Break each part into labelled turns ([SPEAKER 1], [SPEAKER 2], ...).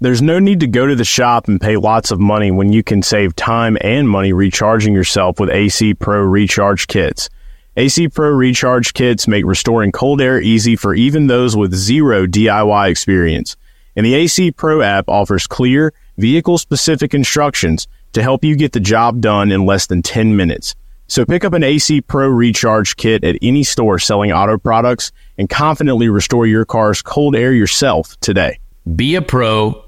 [SPEAKER 1] There's no need to go to the shop and pay lots of money when you can save time and money recharging yourself with AC Pro recharge kits. AC Pro recharge kits make restoring cold air easy for even those with zero DIY experience. And the AC Pro app offers clear, vehicle specific instructions to help you get the job done in less than 10 minutes. So pick up an AC Pro recharge kit at any store selling auto products and confidently restore your car's cold air yourself today.
[SPEAKER 2] Be a pro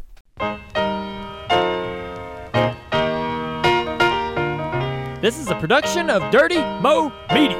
[SPEAKER 3] This is a production of Dirty Mo Media.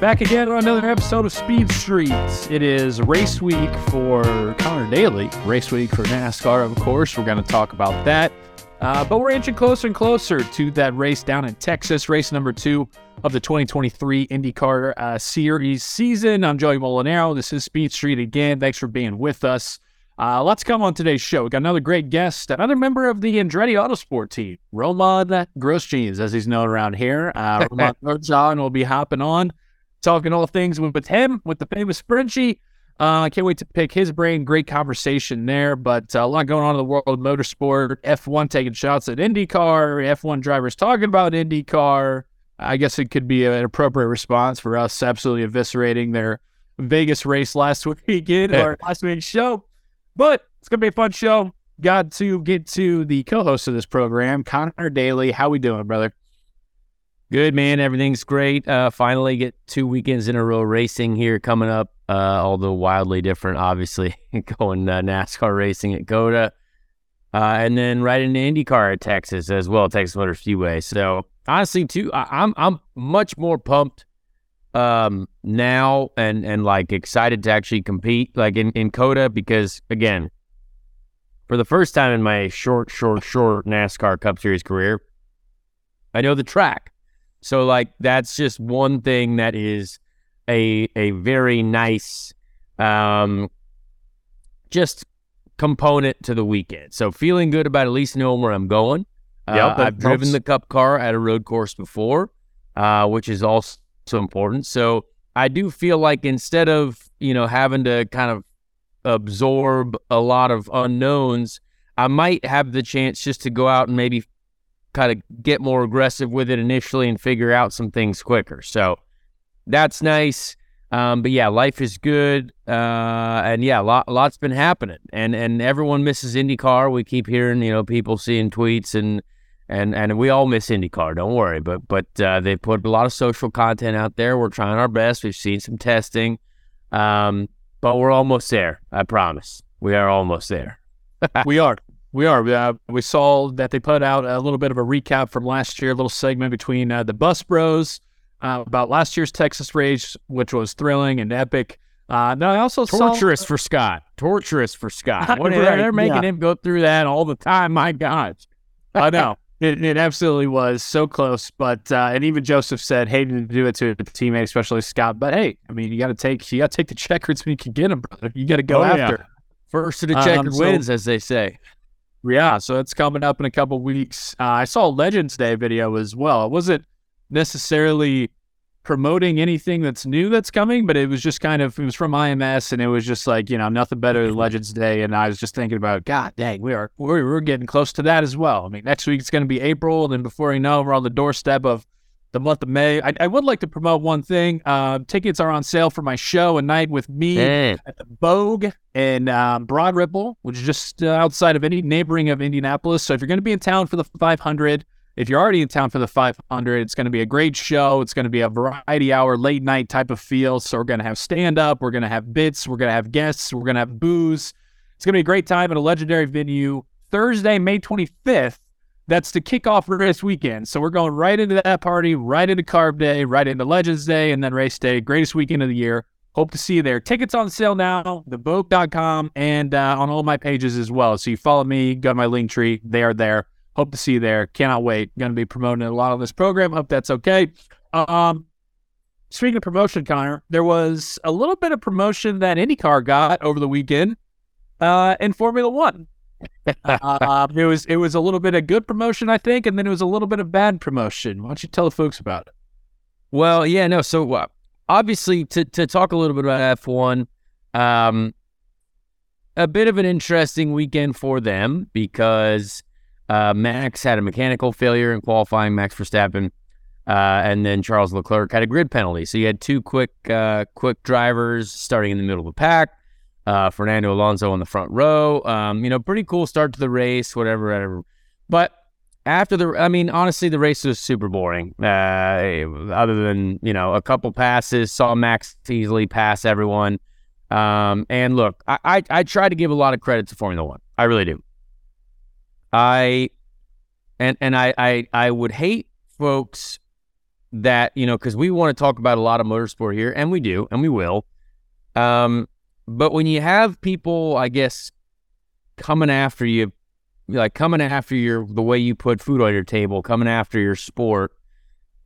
[SPEAKER 3] Back again on another episode of Speed Streets. It is race week for Conor Daly, race week for NASCAR, of course. We're going to talk about that. Uh, but we're inching closer and closer to that race down in Texas, race number two of the 2023 IndyCar uh, Series season. I'm Joey Mulinaro. This is Speed Street again. Thanks for being with us. Uh, let's come on today's show. We got another great guest, another member of the Andretti Autosport team, Romain Grosjeans, as he's known around here. Uh, Romain Grosjean will be hopping on, talking all things with, with him, with the famous Frenchie. Uh, I can't wait to pick his brain. Great conversation there, but uh, a lot going on in the world of motorsport. F1 taking shots at IndyCar, F1 drivers talking about IndyCar. I guess it could be an appropriate response for us absolutely eviscerating their Vegas race last weekend or last week's show. But it's gonna be a fun show. Got to get to the co-host of this program, Conor Daly. How we doing, brother?
[SPEAKER 4] Good man, everything's great. Uh, finally, get two weekends in a row racing here coming up. Uh, although wildly different, obviously, going uh, NASCAR racing at COTA, uh, and then right into IndyCar at Texas as well, Texas Motor Speedway. So honestly, too, I- I'm I'm much more pumped um, now and and like excited to actually compete like in in COTA because again, for the first time in my short, short, short NASCAR Cup Series career, I know the track. So like that's just one thing that is a a very nice um just component to the weekend. So feeling good about at least knowing where I'm going. Uh,
[SPEAKER 1] Yep,
[SPEAKER 4] I've driven the cup car at a road course before, uh, which is also important. So I do feel like instead of, you know, having to kind of absorb a lot of unknowns, I might have the chance just to go out and maybe kind of get more aggressive with it initially and figure out some things quicker. So that's nice. Um, but yeah, life is good. Uh, and yeah, a lot, lot's been happening and, and everyone misses IndyCar. We keep hearing, you know, people seeing tweets and, and, and we all miss IndyCar. Don't worry. But, but, uh, they put a lot of social content out there. We're trying our best. We've seen some testing. Um, but we're almost there. I promise. We are almost there.
[SPEAKER 3] we are. We are. Uh, we saw that they put out a little bit of a recap from last year, a little segment between uh, the Bus Bros uh, about last year's Texas Rage, which was thrilling and epic. Uh, now I also
[SPEAKER 4] Torturous for Scott. Torturous for Scott. What,
[SPEAKER 3] Right,
[SPEAKER 4] they're, making
[SPEAKER 3] yeah.
[SPEAKER 4] him go through that all the time. My God.
[SPEAKER 3] saw. I know it, it absolutely was so close, but uh, and even Josef said hating to do it to a teammate, especially Scott. But hey, I mean, you got to take you got to take the checkers when you can get them, brother. You got to go
[SPEAKER 4] Oh, yeah.
[SPEAKER 3] after.
[SPEAKER 4] First to the
[SPEAKER 3] Um,
[SPEAKER 4] checkered
[SPEAKER 3] so-
[SPEAKER 4] wins, as they say.
[SPEAKER 3] Yeah, so it's coming up in a couple weeks. Uh, I saw a Legends Day video as well. Wasn't necessarily promoting anything that's new that's coming, but it was just kind of it was from IMS and it was just like, you know, nothing better than Legends Day. And I was just thinking about, God dang, we are we're, we're getting close to that as well. I mean, next week it's gonna be April, and then before you know, we're on the doorstep of the month of May. I, I would like to promote one thing. Uh, tickets are on sale for my show, A Night with Me at the Vogue in um, Broad Ripple, which is just uh, outside of any neighboring of Indianapolis. So if you're going to be in town for the 500, if you're already in town for the 500, it's going to be a great show. It's going to be a variety hour, late night type of feel. So we're going to have stand up, we're going to have bits, we're going to have guests, we're going to have booze. It's going to be a great time at a legendary venue Thursday, May 25th. That's to kick off race weekend. So we're going right into that party, right into Carb Day, right into Legends Day, and then race day. Greatest weekend of the year. Hope to see you there. Tickets on sale now, thevogue.com, and uh, on all my pages as well. So you follow me, go to my link tree. They are there. Hope to see you there. Cannot wait. Going to be promoting a lot of this program. Hope that's okay. Um, speaking of promotion, Conor, there was a little bit of promotion that IndyCar got over the weekend uh, in Formula One. uh, it was it was a little bit of good promotion, I think, and then it was a little bit of bad promotion. Why don't you tell the folks about it?
[SPEAKER 4] Well, yeah, no. So uh, obviously, to to talk a little bit about F one, um, a bit of an interesting weekend for them because uh, Max had a mechanical failure in qualifying. Max Verstappen, uh, and then Charles Leclerc had a grid penalty. So you had two quick uh, quick drivers starting in the middle of the pack. Uh, Fernando Alonso on the front row. Um, you know, pretty cool start to the race, whatever, whatever. But after the, I mean, honestly, the race was super boring. Uh, other than you know a couple passes, saw Max easily pass everyone. Um, and look, I, I I try to give a lot of credit to Formula One. I really do. I and and I I I would hate folks that you know because we want to talk about a lot of motorsport here, and we do, and we will. Um, but when you have people, I guess, coming after you, like coming after your the way you put food on your table, coming after your sport,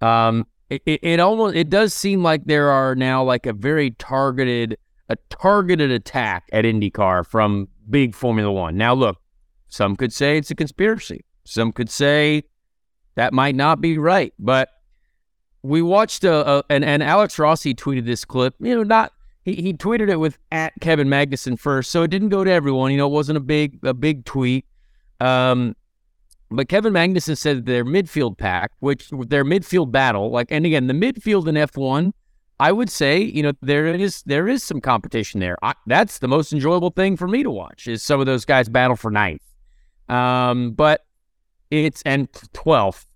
[SPEAKER 4] um, it, it, it almost it does seem like there are now like a very targeted a targeted attack at IndyCar from big Formula One. Now, look, some could say it's a conspiracy. Some could say that might not be right, but we watched a, a and and Alex Rossi tweeted this clip. You know, not he, he tweeted it with at Kevin Magnussen first, so it didn't go to everyone. You know, it wasn't a big a big tweet. Um, but Kevin Magnussen said their midfield pack, which their midfield battle, like, and again, the midfield in F1, I would say, you know, there is there is some competition there. I, that's the most enjoyable thing for me to watch is some of those guys battle for ninth. Um, but it's and twelfth.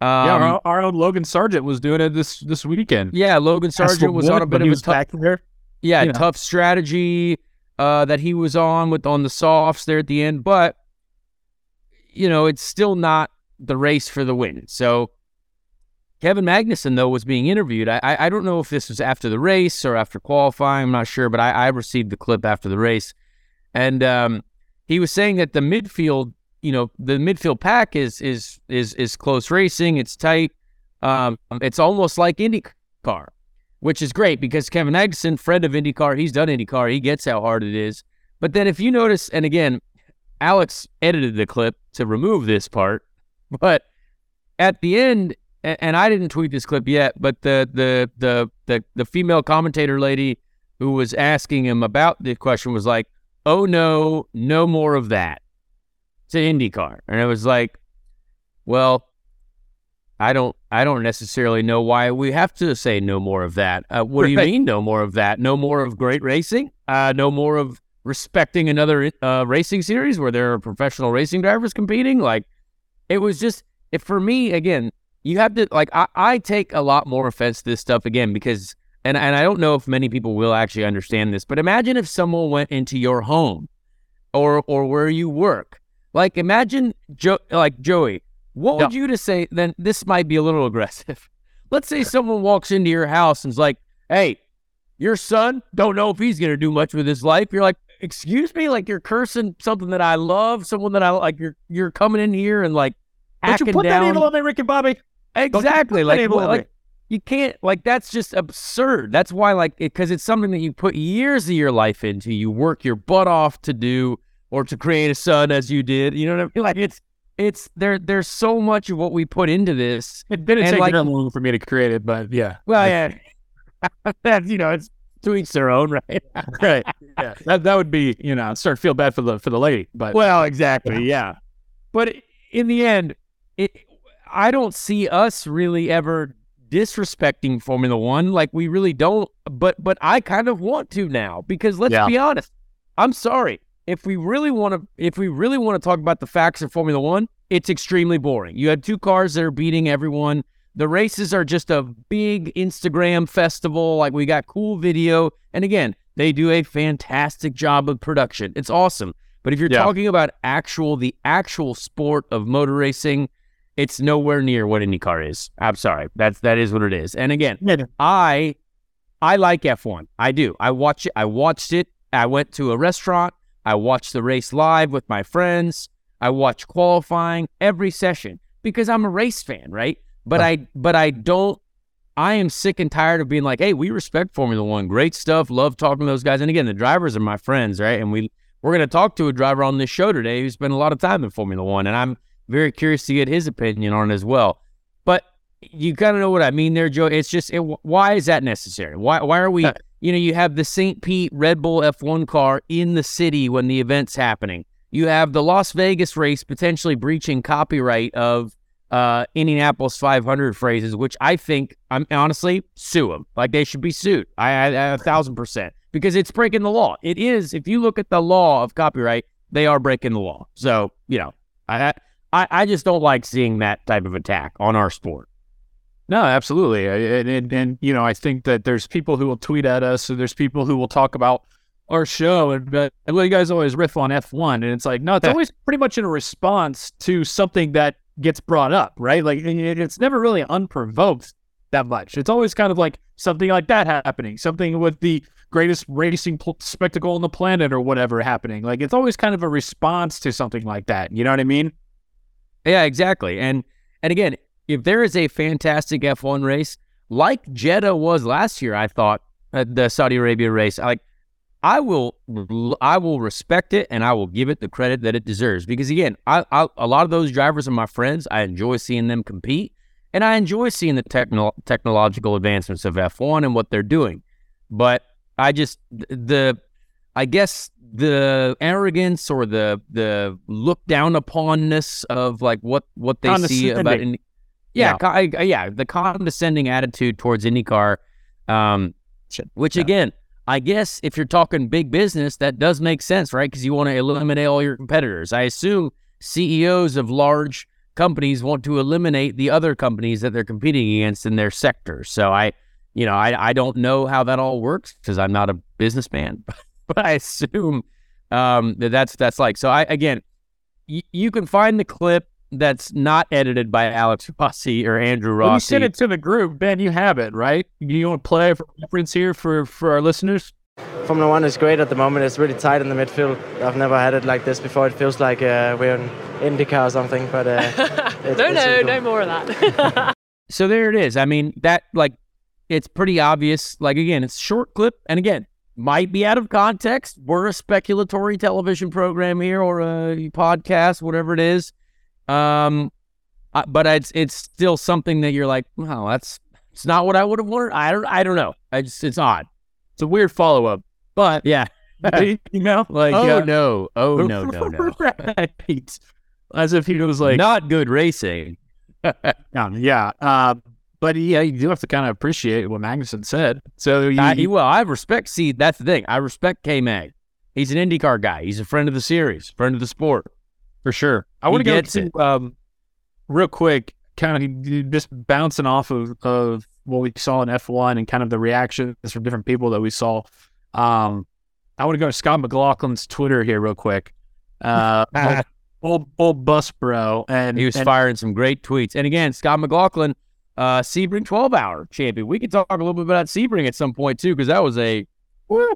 [SPEAKER 4] Um,
[SPEAKER 3] yeah, our, our own Logan Sargent was doing it this this weekend.
[SPEAKER 4] yeah, Logan Sargent was on a bit of a tough,
[SPEAKER 3] back
[SPEAKER 4] yeah,
[SPEAKER 3] you know.
[SPEAKER 4] tough strategy uh, that he was on with on the softs there at the end, but you know it's still not the race for the win. So Kevin Magnussen though was being interviewed. I I I don't know if this was after the race or after qualifying. I'm not sure, but I, I received the clip after the race, and um, he was saying that the midfield, you know, the midfield pack is is is is close racing. It's tight. Um, it's almost like IndyCar which is great because Kevin Magnussen, friend of IndyCar, he's done IndyCar. He gets how hard it is. But then if you notice, and again, Alex edited the clip to remove this part, but at the end, and I didn't tweet this clip yet, but the the the the, the female commentator lady who was asking him about the question was like, "Oh no, no more of that." To IndyCar, and it was like, well, I don't I don't necessarily know why we have to say no more of that. Uh, what do you mean no more of that? No more of great racing? Uh, no more of respecting another uh, racing series where there are professional racing drivers competing? Like it was just if for me again, you have to like I, I take a lot more offense to this stuff again because and and I don't know if many people will actually understand this, but imagine if someone went into your home or or where you work. Like imagine Joe like Joey, what would you to say then this might be a little aggressive. Let's say someone walks into your house and's like, "Hey, your son don't know if he's going to do much with his life." You're like, "Excuse me, like you're cursing something that I love, someone that I like you're you're coming in here and like
[SPEAKER 3] Don't you put
[SPEAKER 4] down
[SPEAKER 3] that evil on me, Ricky Bobby?
[SPEAKER 4] Exactly. Like,
[SPEAKER 3] that evil
[SPEAKER 4] what-
[SPEAKER 3] on me.
[SPEAKER 4] like you can't like that's just absurd. That's why like because it's something that you put years of your life into. You work your butt off to do or to create a son as you did. You know what I mean? Like it's it's there. There's so much of what we put into this.
[SPEAKER 3] It didn't take
[SPEAKER 4] like-
[SPEAKER 3] that long for me to create it, but yeah.
[SPEAKER 4] Well, yeah, that's you know, it's to each their own, right?
[SPEAKER 3] right. Yeah. That that would be, you know, start to feel bad for the for the lady. But
[SPEAKER 4] Well, exactly, yeah. But in the end, it, I don't see us really ever disrespecting Formula One. Like we really don't. But but I kind of want to now because let's
[SPEAKER 3] Yeah.
[SPEAKER 4] be honest. I'm sorry. If we really want to, if we really want to talk about the facts of Formula One, it's extremely boring. You have two cars that are beating everyone. The races are just a big Instagram festival. Like we got cool video, and again, they do a fantastic job of production. It's awesome. But if you're
[SPEAKER 3] Yeah.
[SPEAKER 4] talking about actual the actual sport of motor racing, it's nowhere near what IndyCar is. I'm sorry. That's that is what it is. And again, I I like F1. I do. I watch it. I watched it. I went to a restaurant. I watched the race live with my friends. I watch qualifying every session because I'm a race fan, right? But I but I don't I am sick and tired of being like, hey, we respect Formula One. Great stuff. Love talking to those guys. And again, the drivers are my friends, right? And we we're gonna talk to a driver on this show today who spent a lot of time in Formula One. And I'm very curious to get his opinion on it as well. But you kind of know what I mean there, Joe. It's just, it, why is that necessary? Why, why are we, you know, you have the St. Pete Red Bull F1 car in the city when the event's happening. You have the Las Vegas race potentially breaching copyright of uh, Indianapolis 500 phrases, which I think, I'm honestly, sue them. Like they should be sued. I, I, I a thousand percent because it's breaking the law. It is. If you look at the law of copyright, they are breaking the law. So you know, I, I, I just don't like seeing that type of attack on our sport.
[SPEAKER 3] No, absolutely. And, and, and, you know, I think that there's people who will tweet at us, and there's people who will talk about our show, and but well, you guys always riff on F1, and it's like, no, it's always pretty much in a response to something that gets brought up, right? Like it- it's never really unprovoked that much. It's always kind of like something like that happening, something with the greatest racing pl- spectacle on the planet or whatever happening. Like it's always kind of a response to something like that. You know what I mean?
[SPEAKER 4] Yeah, exactly. And and again, if there is a fantastic F1 race like Jeddah was last year, I thought uh, the Saudi Arabia race, like I will I will respect it and I will give it the credit that it deserves because again, I, I a lot of those drivers are my friends. I enjoy seeing them compete and I enjoy seeing the techno- technological advancements of F1 and what they're doing. But I just the I guess the arrogance or the the look down uponness of like what what they see about yeah
[SPEAKER 3] Yeah.
[SPEAKER 4] co- I- I- yeah the condescending attitude towards IndyCar, um, which
[SPEAKER 3] Yeah.
[SPEAKER 4] again I guess if you're talking big business that does make sense right because you want to eliminate all your competitors. I assume CEOs of large companies want to eliminate the other companies that they're competing against in their sector. So I you know I I don't know how that all works because I'm not a businessman. but I assume um, that that's that's like so. I again, y- you can find the clip that's not edited by Alex Rossi or Andrew
[SPEAKER 3] When you
[SPEAKER 4] Rossi.
[SPEAKER 3] send it to the group, Ben, you have it, right? You want to play for reference here for, for our listeners?
[SPEAKER 5] Formula One is great at the moment. It's really tight in the midfield. I've never had it like this before. It feels like uh, we're in IndyCar or something. But uh, it's,
[SPEAKER 6] no,
[SPEAKER 5] it's
[SPEAKER 6] no,
[SPEAKER 5] really
[SPEAKER 6] no more of that.
[SPEAKER 4] so there it is. I mean that like it's pretty obvious. Like again, it's short clip, and again might be out of context. We're a speculatory television program here or a podcast, whatever it is. Um, I- but it's it's still something that you're like, wow, that's it's not what I would have wanted. I don't I don't know. I just it's odd.
[SPEAKER 3] It's a weird follow up, but
[SPEAKER 4] Yeah.
[SPEAKER 3] you know, like
[SPEAKER 4] oh
[SPEAKER 3] uh,
[SPEAKER 4] no. Oh no no no.
[SPEAKER 3] right. As if he was like,
[SPEAKER 4] not good racing.
[SPEAKER 3] yeah, yeah. Uh, but yeah, you do have to kind of appreciate what Magnussen said. So you,
[SPEAKER 4] I, well, I respect. See, that's the thing. I respect K Mag. He's an IndyCar guy. He's a friend of the series, friend of the sport.
[SPEAKER 3] for sure. I want to go to um, real quick, kind of just bouncing off of, of what we saw in F1 and kind of the reactions from different people that we saw. Um, I want to go to Scott McLaughlin's Twitter here real quick. Uh, old, old old bus bro, and
[SPEAKER 4] He was
[SPEAKER 3] and-
[SPEAKER 4] firing some great tweets. And again, Scott McLaughlin, uh, Sebring 12 hour champion. We could talk a little bit about Sebring at some point too, because that was a woo,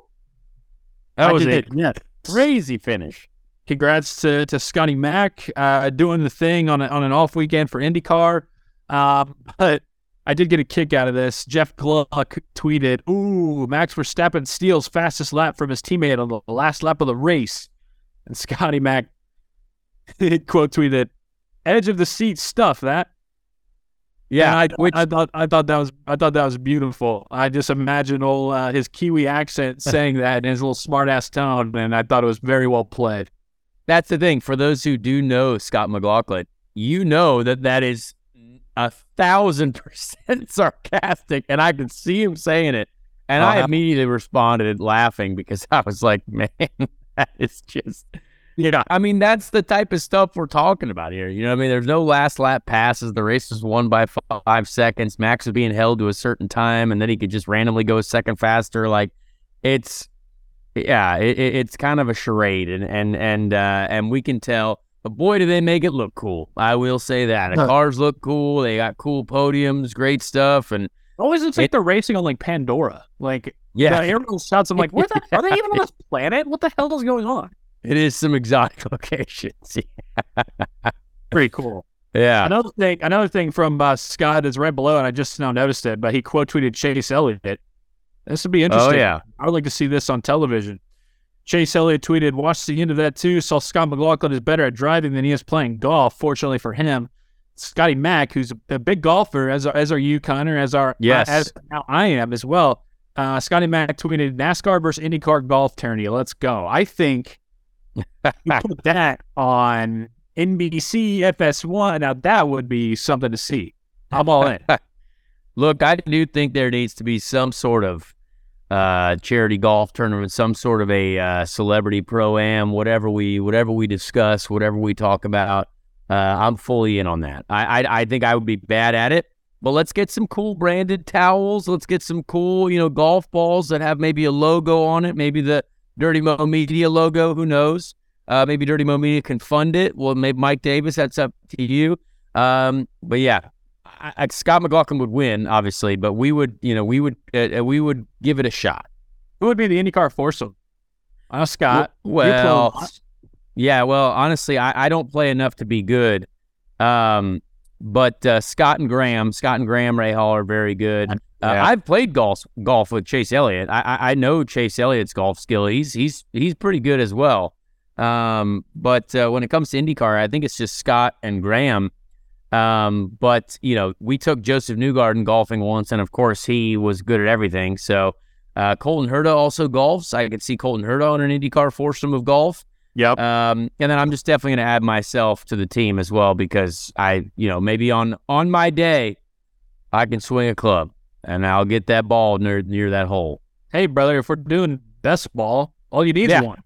[SPEAKER 4] that
[SPEAKER 3] I
[SPEAKER 4] was a
[SPEAKER 3] yeah.
[SPEAKER 4] crazy finish.
[SPEAKER 3] congrats to, to Scotty Mack uh, doing the thing on, a, on an off weekend for IndyCar. Um, but I did get a kick out of this. Jeff Gluck tweeted, Ooh, Max Verstappen steals fastest lap from his teammate on the last lap of the race. And Scotty Mack quote tweeted, "Edge of the seat stuff that."
[SPEAKER 4] Yeah,
[SPEAKER 3] I, which, I thought I thought that was I thought that was beautiful. I just imagine old uh, his Kiwi accent saying that in his little smart ass tone, and I thought it was very well played.
[SPEAKER 4] That's the thing. For those who do know Scott McLaughlin, you know that that is a thousand percent sarcastic, and I could see him saying it. And uh-huh. I immediately responded laughing because I was like, man, that is just know, I mean, that's the type of stuff we're talking about here. You know, I mean, there's no last lap passes. The race was won by five seconds. Max was being held to a certain time, and then he could just randomly go a second faster. Like, it's yeah, it, it's kind of a charade, and and and uh, and we can tell. But boy, do they make it look cool! I will say that the cars look cool. They got cool podiums, great stuff, and
[SPEAKER 3] always looks like they're racing on like Pandora. Like,
[SPEAKER 4] yeah,
[SPEAKER 3] the aerial shots. I'm like, where the, are they even on this planet? What the hell is going on?
[SPEAKER 4] It is some exotic locations.
[SPEAKER 3] Pretty cool.
[SPEAKER 4] Yeah.
[SPEAKER 3] Another thing, another thing from uh, Scott is right below, and I just now noticed it, but he quote tweeted Chase Elliott. This would be oh, interesting.
[SPEAKER 4] Oh yeah.
[SPEAKER 3] I would like to see this on television. Chase Elliott tweeted, "Watched the end of that too. Saw Scott McLaughlin is better at driving than he is playing golf. Fortunately for him, Scotty Mack, who's a big golfer, as as are you, Conor, as are
[SPEAKER 4] yes,
[SPEAKER 3] as now I am as well. Uh, Scotty Mack tweeted NASCAR versus IndyCar golf tourney. Let's go. I think you put that on NBC FS1. Now that would be something to see. I'm all in.
[SPEAKER 4] Look, I do think there needs to be some sort of uh, charity golf tournament, some sort of a uh, celebrity pro am, whatever we whatever we discuss, whatever we talk about. Uh, I'm fully in on that. I, I I think I would be bad at it, but let's get some cool branded towels. Let's get some cool you know golf balls that have maybe a logo on it, maybe the Dirty Mo Media logo. Who knows? Uh, maybe Dirty Mo Media can fund it. Well, maybe Mike Davis. That's up to you. Um, but yeah, I, I, Scott McLaughlin would win, obviously. But we would, you know, we would, uh, uh we would give it a shot.
[SPEAKER 3] Who would be the IndyCar foursome? Uh, Scott.
[SPEAKER 4] Well, yeah. Well, honestly, I, I don't play enough to be good. Um, but uh, Scott and Graham, Scott and Graham Rahal are very good. Uh, yeah. I've played golf golf with Chase Elliott. I, I, I know Chase Elliott's golf skill. He's he's he's pretty good as well. Um, but uh, when it comes to IndyCar, I think it's just Scott and Graham. Um, but you know, we took Josef Newgarden golfing once, and of course, he was good at everything. So uh, Colton Herta also golfs. I could see Colton Herta on an IndyCar foursome of golf.
[SPEAKER 3] Yep.
[SPEAKER 4] Um, and then I'm just definitely going to add myself to the team as well because I, you know, maybe on on my day, I can swing a club and I'll get that ball near near that hole.
[SPEAKER 3] Hey, brother, if we're doing best ball, all you need
[SPEAKER 4] yeah.
[SPEAKER 3] is one.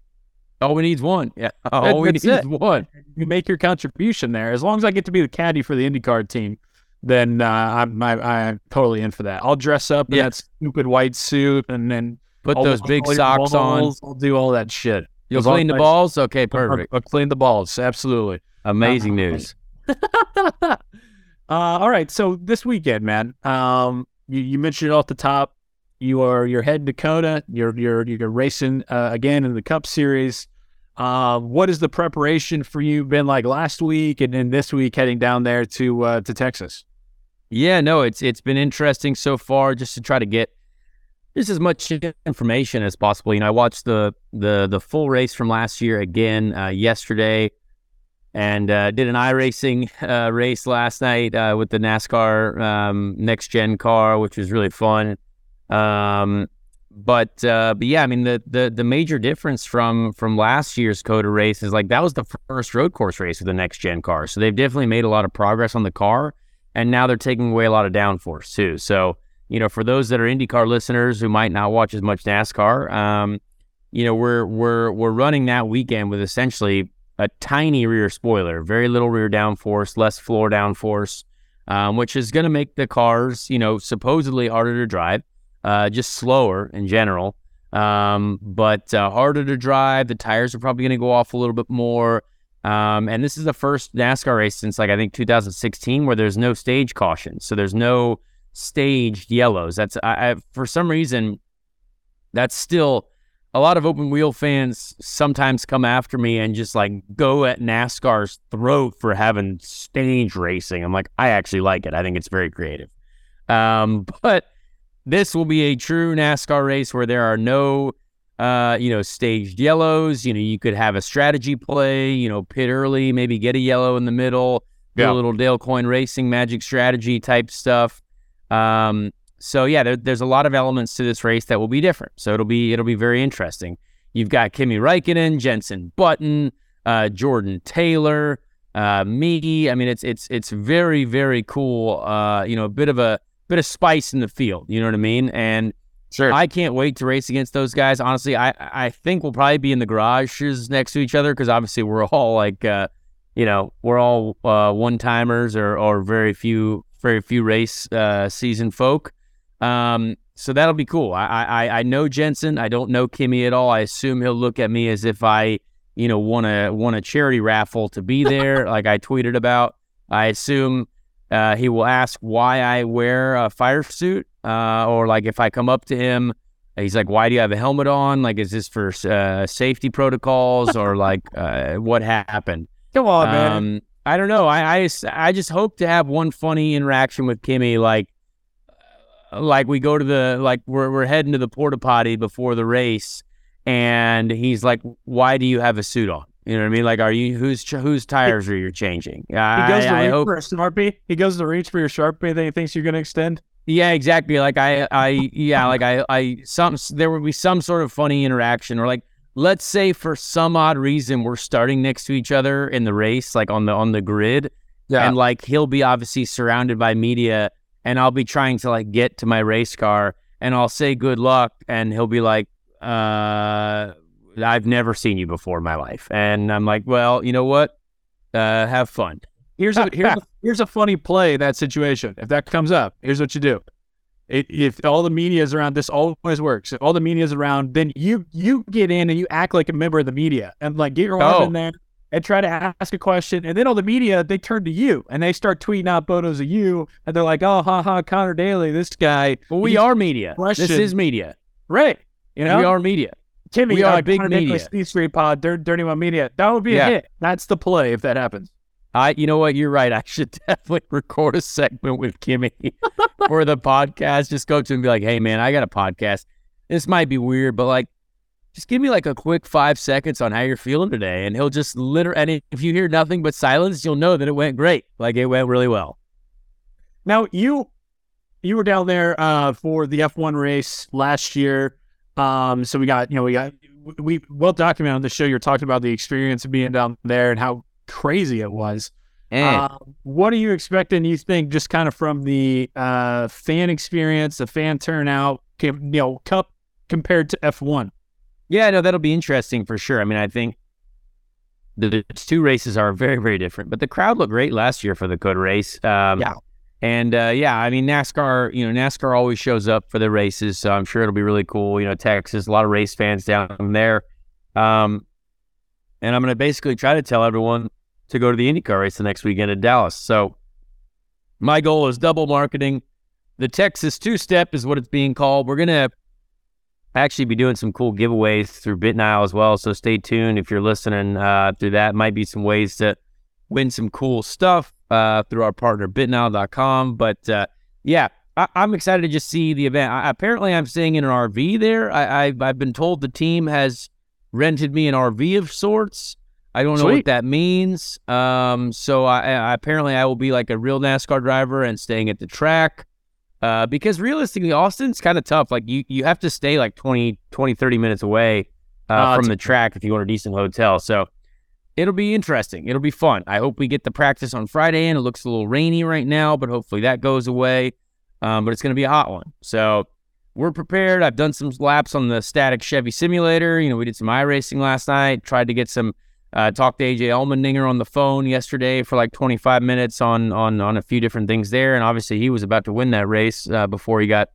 [SPEAKER 4] All we need is one. Yeah. All we need is one.
[SPEAKER 3] You make your contribution there. As long as I get to be the caddy for the IndyCar team, then uh, I'm I, am totally in for that. I'll dress up in yeah. that stupid white suit and then
[SPEAKER 4] put those big socks
[SPEAKER 3] balls. on. I'll do all that shit.
[SPEAKER 4] You'll clean the balls? Okay, perfect.
[SPEAKER 3] I'll, clean the balls. Absolutely.
[SPEAKER 4] Amazing uh, news.
[SPEAKER 3] uh, all right. So this weekend, man, um, you, you mentioned it off the top. You are you're heading to. You're you're you're racing uh, again in the Cup Series. Uh, what has the preparation for you been like last week and then this week heading down there to uh, to Texas?
[SPEAKER 4] Yeah, no, it's it's been interesting so far just to try to get just as much information as possible. You know, I watched the the the full race from last year again uh, yesterday, and uh, did an iRacing uh, race last night uh, with the NASCAR um, next gen car, which was really fun. Um, but uh, but yeah, I mean the the the major difference from from last year's COTA race is like that was the first road course race with the next gen car, so they've definitely made a lot of progress on the car, and now they're taking away a lot of downforce too. So you know, for those that are IndyCar listeners who might not watch as much NASCAR, um, you know, we're we're we're running that weekend with essentially a tiny rear spoiler, very little rear downforce, less floor downforce, um, which is going to make the cars, you know, supposedly harder to drive, uh, just slower in general, um, but uh, harder to drive. The tires are probably going to go off a little bit more. Um, and this is the first NASCAR race since like I think 2016 where there's no stage caution, so there's no staged yellows. That's I, I, for some reason that's still a lot of open wheel fans sometimes come after me and just like go at NASCAR's throat for having stage racing. I'm like, I actually like it. I think it's very creative. Um, but this will be a true NASCAR race where there are no uh, you know, staged yellows. You know, you could have a strategy play, you know, pit early, maybe get a yellow in the middle, do
[SPEAKER 3] Yeah.
[SPEAKER 4] a little Dale Coyne Racing magic strategy type stuff. Um, so yeah, there, there's a lot of elements to this race that will be different. So it'll be it'll be very interesting. You've got Kimi Räikkönen, Jensen Button, uh, Jordan Taylor, uh, me. I mean, it's it's it's very very cool. Uh, you know, a bit of a bit of spice in the field. You know what I mean? And
[SPEAKER 3] Sure.
[SPEAKER 4] I can't wait to race against those guys. Honestly, I I think we'll probably be in the garages next to each other because obviously we're all like, uh, you know, we're all uh, one timers or or very few very few race uh, season folk. Um, so that'll be cool. I, I I know Jensen. I don't know Kimi at all. I assume he'll look at me as if I, you know, won a won a charity raffle to be there, like I tweeted about. I assume uh, he will ask why I wear a fire suit, uh, or like if I come up to him, he's like, "Why do you have a helmet on? Like, is this for uh, safety protocols, or like uh, what happened?"
[SPEAKER 3] Come on, man.
[SPEAKER 4] Um, I don't know. I, I just I just hope to have one funny interaction with Kimi, like like we go to the like we're we're heading to the porta potty before the race, and he's like, "Why do you have a suit on?" You know what I mean? Like, are you whose whose tires are you changing?
[SPEAKER 3] He goes to
[SPEAKER 4] I, I
[SPEAKER 3] reach
[SPEAKER 4] hope.
[SPEAKER 3] for a sharpie. He goes to reach for your sharpie that he thinks you're going to extend.
[SPEAKER 4] Yeah, exactly. Like I, I, yeah, like I, I, some there would be some sort of funny interaction, or like let's say for some odd reason we're starting next to each other in the race, like on the on the grid,
[SPEAKER 3] Yeah.
[SPEAKER 4] and like he'll be obviously surrounded by media, and I'll be trying to like get to my race car, and I'll say good luck, and he'll be like, uh, I've never seen you before in my life, and I'm like, well, you know what, uh, have fun.
[SPEAKER 3] Here's a here's a, here's a funny play in that situation. If that comes up, here's what you do. It, if all the media is around, this always works. If all the media is around, then you you get in and you act like a member of the media and like get your arm
[SPEAKER 4] Oh.
[SPEAKER 3] in there and try to ask a question. And then all the media they turn to you and they start tweeting out photos of you and they're like, oh ha ha, Conor Daly, this guy.
[SPEAKER 4] Well, we are media.
[SPEAKER 3] question-
[SPEAKER 4] This is media.
[SPEAKER 3] right. You know,
[SPEAKER 4] we are media.
[SPEAKER 3] Timmy,
[SPEAKER 4] we are
[SPEAKER 3] uh,
[SPEAKER 4] big
[SPEAKER 3] Conor
[SPEAKER 4] media.
[SPEAKER 3] Speed Street Pod, Dirty, Dirty One Media. That would be
[SPEAKER 4] Yeah.
[SPEAKER 3] a hit. That's the play if that happens.
[SPEAKER 4] I, you know what? You're right. I should definitely record a segment with Kimi for the podcast. Just go to him and be like, "Hey, man, I got a podcast. This might be weird, but like, just give me like a quick five seconds on how you're feeling today." And he'll just literally, and if you hear nothing but silence, you'll know that it went great. Like it went really well.
[SPEAKER 3] Now you you were down there uh, for the F1 race last year. Um, so we got you know we got we well documented on the show. You're talking about the experience of being down there and how crazy it was.
[SPEAKER 4] And
[SPEAKER 3] Um, what are you expecting? You think just kind of from the uh, fan experience, the fan turnout, you know, cup compared to F1?
[SPEAKER 4] Yeah, no, that'll be interesting for sure. I mean, I think the, two races are very, very different, but the crowd looked great last year for the COTA race. Um,
[SPEAKER 3] Yeah.
[SPEAKER 4] And uh, yeah, I mean, NASCAR, you know, NASCAR always shows up for the races, so I'm sure it'll be really cool. You know, Texas, a lot of race fans down there. Um, and I'm going to basically try to tell everyone to go to the IndyCar race the next weekend in Dallas. So my goal is double marketing. The Texas two step is what it's being called. We're going to actually be doing some cool giveaways through BitNile as well. So stay tuned if you're listening uh, through that. Might be some ways to win some cool stuff uh, through our partner BitNile.com. But uh, yeah, I- I'm excited to just see the event. I- apparently, I'm staying in an RV there. I- I- I've been told the team has rented me an RV of sorts. I don't know what that means. Um, so I, I apparently I will be like a real NASCAR driver and staying at the track. Uh, because realistically, Austin's kind of tough. Like you, you have to stay like 20, 20, 30 minutes away uh,
[SPEAKER 3] Uh,
[SPEAKER 4] from the track if you want a decent hotel. So it'll be interesting. It'll be fun. I hope we get the practice on Friday and It looks a little rainy right now, but hopefully that goes away. Um, but it's going to be a hot one. So we're prepared. I've done some laps on the static Chevy simulator. You know, we did some iRacing last night. Tried to get some uh, talked to AJ Allmendinger on the phone yesterday for like 25 minutes on on on a few different things there. And obviously, he was about to win that race uh, before he got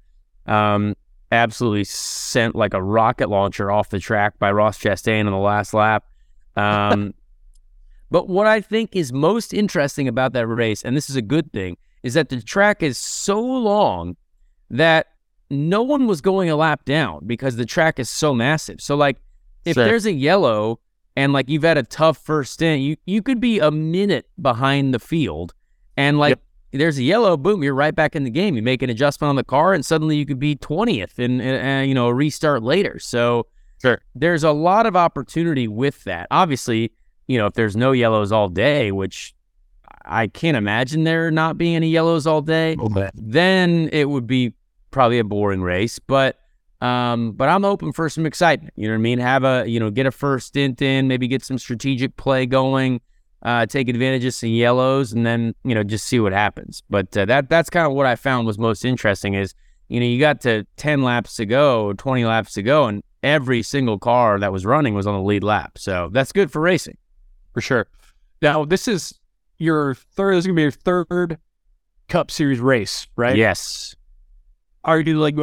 [SPEAKER 4] um, absolutely sent like a rocket launcher off the track by Ross Chastain on the last lap. Um, but what I think is most interesting about that race, and this is a good thing, is that the track is so long that no one was going a lap down because the track is so massive. So like if
[SPEAKER 3] Sure.
[SPEAKER 4] there's a yellow and like you've had a tough first stint, you you could be a minute behind the field and like there's a yellow, boom, you're right back in the game. You make an adjustment on the car and suddenly you could be 20th and uh, you know, a restart later. So
[SPEAKER 3] Sure.
[SPEAKER 4] There's a lot of opportunity with that. Obviously, you know, if there's no yellows all day, which I can't imagine there not being any yellows all day, then it would be probably a boring race. But um, but I'm open for some excitement. You know what I mean? Have a you know get a first stint in, maybe get some strategic play going, uh, take advantage of some yellows, and then you know just see what happens. But uh, that that's kind of what I found was most interesting is you know you got to ten laps to go, twenty laps to go, and every single car that was running was on the lead lap. So that's good for racing.
[SPEAKER 3] For sure. Now, this is your third, this is going to be your third Cup Series race, right?
[SPEAKER 4] Yes.
[SPEAKER 3] Are you like,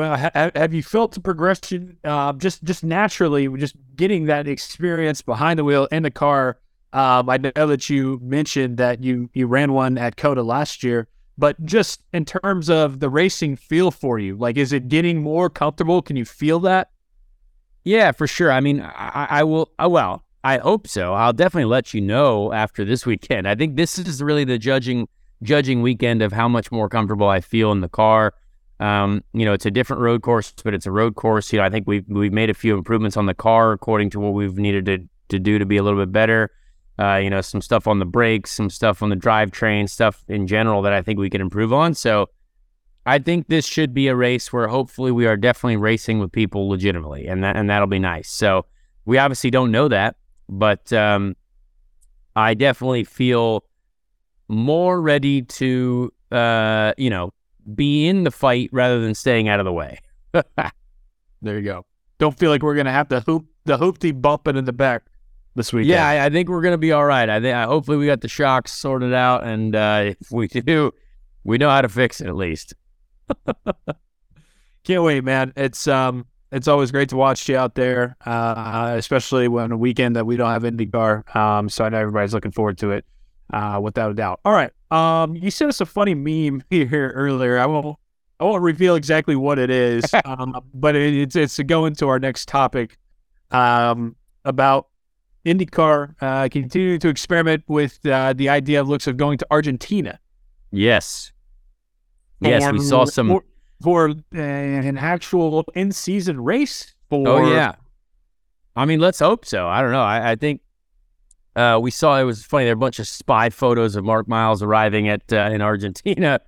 [SPEAKER 3] have you felt the progression uh, just just naturally, just getting that experience behind the wheel in the car? Um, I know that you mentioned that you you ran one at COTA last year, but just in terms of the racing feel for you, like, is it getting more comfortable? Can you feel that?
[SPEAKER 4] Yeah, for sure. I mean, I, I will. Uh, well, I hope so. I'll definitely let you know after this weekend. I think this is really the judging judging weekend of how much more comfortable I feel in the car. Um, you know, it's a different road course, but it's a road course. You know, I think we've we've made a few improvements on the car according to what we've needed to to do to be a little bit better. Uh, you know, some stuff on the brakes, some stuff on the drivetrain, stuff in general that I think we can improve on. So I think this should be a race where hopefully we are definitely racing with people legitimately, and that and that'll be nice. So we obviously don't know that, but um, I definitely feel more ready to uh, you know be in the fight rather than staying out of the way.
[SPEAKER 3] there you go. Don't feel like we're gonna have to hoop the hoopty bumping in the back this weekend.
[SPEAKER 4] Yeah, I, I think we're gonna be all right. I think I, hopefully we got the shocks sorted out, and uh, if we do, we know how to fix it at least.
[SPEAKER 3] Can't wait, man. It's um, it's always great to watch you out there, uh, especially when a weekend that we don't have IndyCar. Um, so I know everybody's looking forward to it, uh, without a doubt. All right. Um, you sent us a funny meme here earlier. I won't, I won't reveal exactly what it is, um, but it, it's it's to go into our next topic, um, about IndyCar uh, continuing to experiment with uh, the idea of looks of going to Argentina.
[SPEAKER 4] Yes. Yes, we saw some
[SPEAKER 3] for, for uh, an actual in-season race. For
[SPEAKER 4] oh yeah, I mean, let's hope so. I don't know. I, I think uh, we saw it was funny. There were a bunch of spy photos of Mark Miles arriving at uh, in Argentina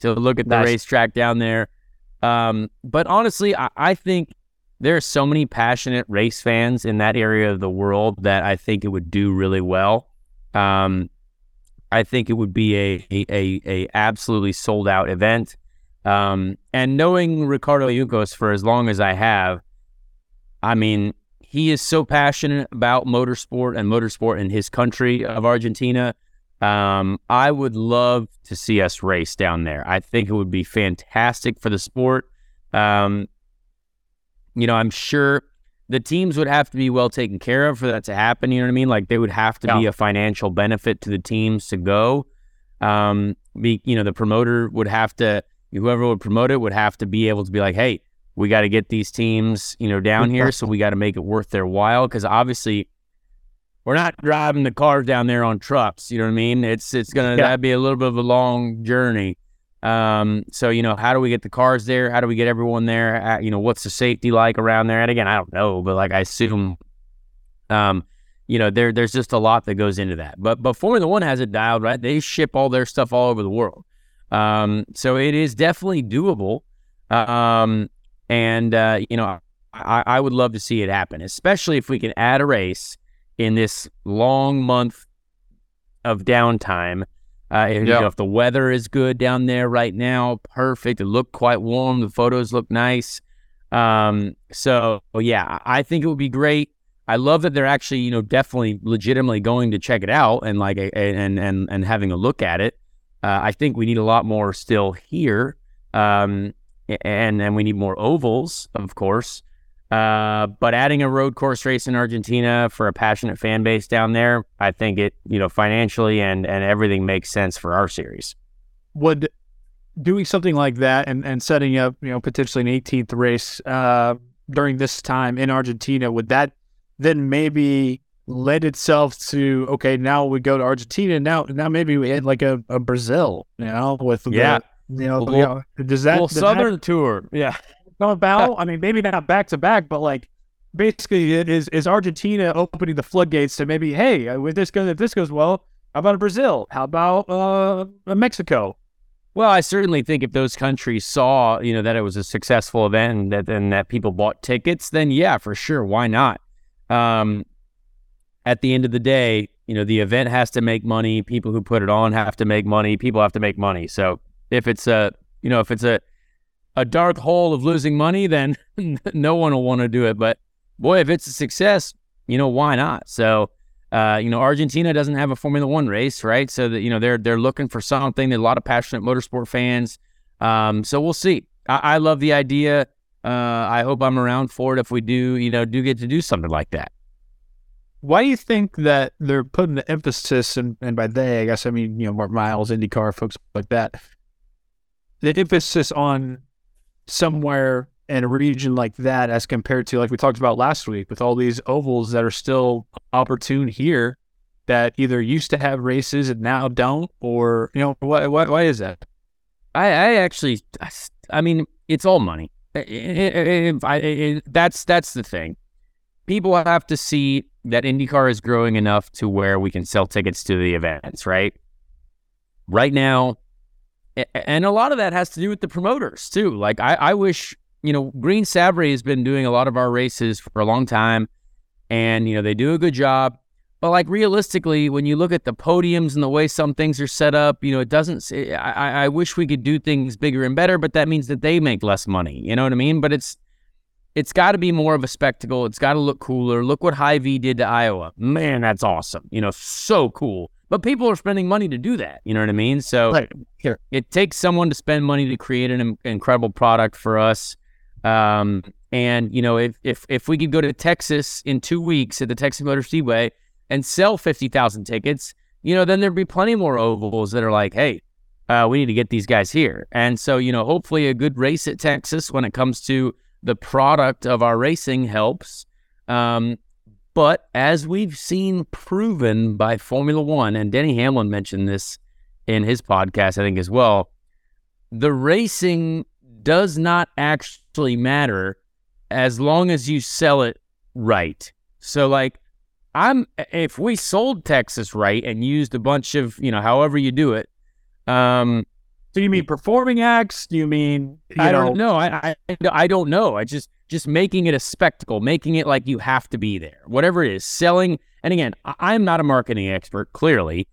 [SPEAKER 4] to look at the nice. racetrack down there. Um, but honestly, I, I think there are so many passionate race fans in that area of the world that I think it would do really well. Um, I think it would be a a, a, a absolutely sold out event. Um, and knowing Ricardo Juncos for as long as I have, I mean, he is so passionate about motorsport and motorsport in his country of Argentina. Um, I would love to see us race down there. I think it would be fantastic for the sport. Um, you know, I'm sure the teams would have to be well taken care of for that to happen. You know what I mean? Like they would have to yeah. be a financial benefit to the teams to go. Um, be, you know, the promoter would have to, whoever would promote it would have to be able to be like, hey, we got to get these teams, you know, down here. So we got to make it worth their while. Cause obviously we're not driving the cars down there on trucks. You know what I mean? It's, it's going to, yeah. that'd be a little bit of a long journey. Um, so you know, how do we get the cars there? How do we get everyone there? Uh, you know, what's the safety like around there? And again, I don't know, but like I assume, um, you know, there there's just a lot that goes into that. But but Formula One has it dialed right. They ship all their stuff all over the world, um, so it is definitely doable. Um, and uh, you know, I, I would love to see it happen, especially if we can add a race in this long month of downtime uh, if, you know, if the weather is good down there right now, perfect. It looked quite warm. The photos look nice. Um, so yeah, I think it would be great. I love that they're actually, you know, definitely legitimately going to check it out and like and and and having a look at it. Uh, I think we need a lot more still here, um, and and we need more ovals, of course. Uh, but adding a road course race in Argentina for a passionate fan base down there, I think it, you know, financially and and everything makes sense for our series.
[SPEAKER 3] Would doing something like that and, and setting up, you know, potentially an 18th race uh, during this time in Argentina, would that then maybe lend itself to okay, now we go to Argentina, now now maybe we hit like a, a Brazil, you know, with
[SPEAKER 4] yeah,
[SPEAKER 3] the, you know, well, you know, does that
[SPEAKER 4] well,
[SPEAKER 3] does
[SPEAKER 4] Southern
[SPEAKER 3] that,
[SPEAKER 4] tour, yeah
[SPEAKER 3] come about? I mean, maybe not back to back, but like basically, is is Argentina opening the floodgates to maybe, hey, uh, if this goes if this goes well, how about Brazil? How about uh, Mexico?
[SPEAKER 4] Well, I certainly think if those countries saw, you know, that it was a successful event and that and that people bought tickets, then yeah, for sure, why not? Um, at the end of the day, you know, the event has to make money. People who put it on have to make money. People have to make money. So if it's a, you know, if it's a a dark hole of losing money, then no one will want to do it. But boy, if it's a success, you know, why not? So uh, you know, Argentina doesn't have a Formula One race, right? So that you know they're they're looking for something. There are a lot of passionate motorsport fans. Um, so we'll see. I, I love the idea. Uh, I hope I'm around for it if we do, you know, do get to do something like that.
[SPEAKER 3] Why do you think that they're putting the emphasis, and, and by they, I guess I mean you know Mark Miles, IndyCar folks like that, the emphasis on somewhere in a region like that as compared to like we talked about last week with all these ovals that are still opportune here that either used to have races and now don't or you know why why, why is that?
[SPEAKER 4] I, I actually i mean it's all money. That's that's the thing. People have to see that indycar is growing enough to where we can sell tickets to the events right? Right now and a lot of that has to do with the promoters too like i, I wish you know, Green Savoree has been doing a lot of our races for a long time, and you know they do a good job. But like realistically, when you look at the podiums and the way some things are set up, you know, it doesn't. I, I wish we could do things bigger and better, but that means that they make less money. You know what I mean? But it's it's got to be more of a spectacle. It's got to look cooler. Look what Hy-Vee did to Iowa. Man, that's awesome. You know, so cool. But people are spending money to do that. You know what I mean? So right. Here. it takes someone to spend money to create an incredible product for us. Um, and you know, if if if we could go to Texas in two weeks at the Texas Motor Speedway and sell fifty thousand tickets, you know, then there'd be plenty more ovals that are like, hey, uh, we need to get these guys here. And so, you know, hopefully a good race at Texas when it comes to the product of our racing helps. Um, but as we've seen proven by Formula One, and Denny Hamlin mentioned this in his podcast, I think as well, the racing does not actually matter as long as you sell it right. So like I'm if we sold Texas right and used a bunch of, you know, however you do it, um
[SPEAKER 3] so you mean performing acts? Do you mean
[SPEAKER 4] you I know, don't know. I, I I don't know. I just just making it a spectacle, making it like you have to be there. Whatever it is, selling. And again, I'm not a marketing expert, clearly,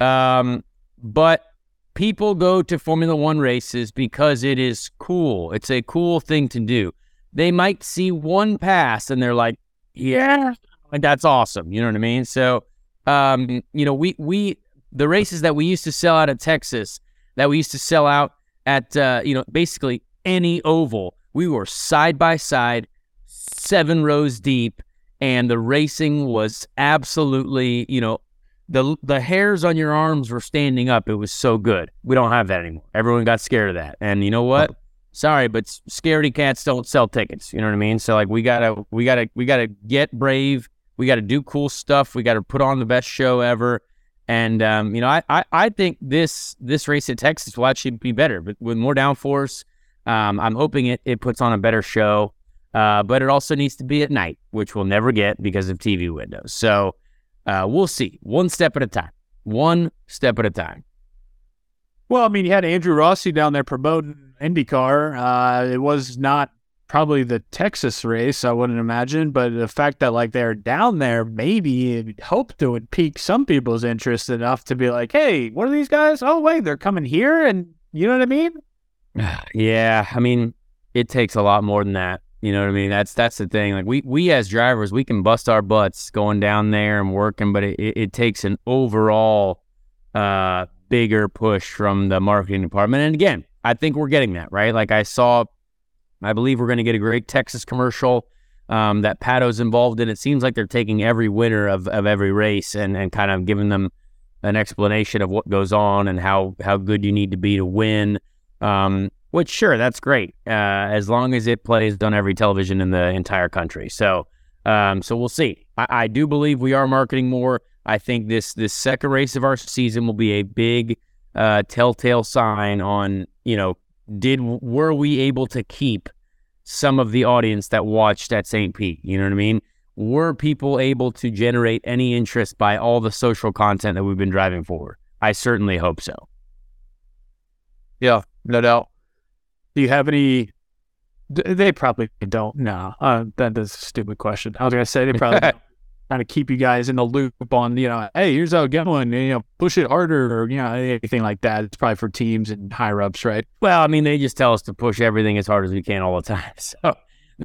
[SPEAKER 4] um, but people go to Formula One races because it is cool. It's a cool thing to do. They might see one pass and they're like, yeah, like that's awesome. You know what I mean? So, um, you know, we, we, the races that we used to sell out of Texas, that we used to sell out at, uh, you know, basically any oval, we were side by side, seven rows deep, and the racing was absolutely, you know, the the hairs on your arms were standing up. It was so good. We don't have that anymore. Everyone got scared of that. And you know what? Sorry, but scaredy cats don't sell tickets. You know what I mean? So like we gotta we gotta we gotta get brave. We gotta do cool stuff. We gotta put on the best show ever. And um, you know, I, I I think this this race at Texas will actually be better, but with more downforce. Um, I'm hoping it it puts on a better show. Uh, but it also needs to be at night, which we'll never get because of TV windows. So uh, we'll see. One step at a time. One step at a time.
[SPEAKER 3] Well, I mean, you had Andrew Rossi down there promoting IndyCar. Uh, it was not probably the Texas race, I wouldn't imagine, but the fact that like they're down there, maybe hoped it would pique some people's interest enough to be like, hey, what are these guys? Oh, wait, they're coming here, and you know what I mean?
[SPEAKER 4] yeah, I mean, it takes a lot more than that. You know what I mean? That's that's the thing. Like we we as drivers, we can bust our butts going down there and working, but it, it, it takes an overall uh, bigger push from the marketing department. And again, I think we're getting that right. Like I saw, I believe we're going to get a great Texas commercial um, that Pato's involved in. It seems like they're taking every winner of, of every race and, and kind of giving them an explanation of what goes on and how how good you need to be to win. Um, which, sure, that's great uh, as long as it plays on every television in the entire country. So, um, so we'll see. I, I, do believe we are marketing more. I think this this second race of our season will be a big uh, telltale sign on you know did were we able to keep some of the audience that watched at St. Pete. You know what I mean? Were people able to generate any interest by all the social content that we've been driving forward? I certainly hope so.
[SPEAKER 3] Yeah, no doubt. Do you have any? They probably don't. No, uh, that is a stupid question. I was gonna say they probably kind of keep you guys in the loop on, you know, hey, here's how get one, you know, push it harder or you know anything like that. It's probably for teams and higher ups, right?
[SPEAKER 4] Well, I mean, they just tell us to push everything as hard as we can all the time. So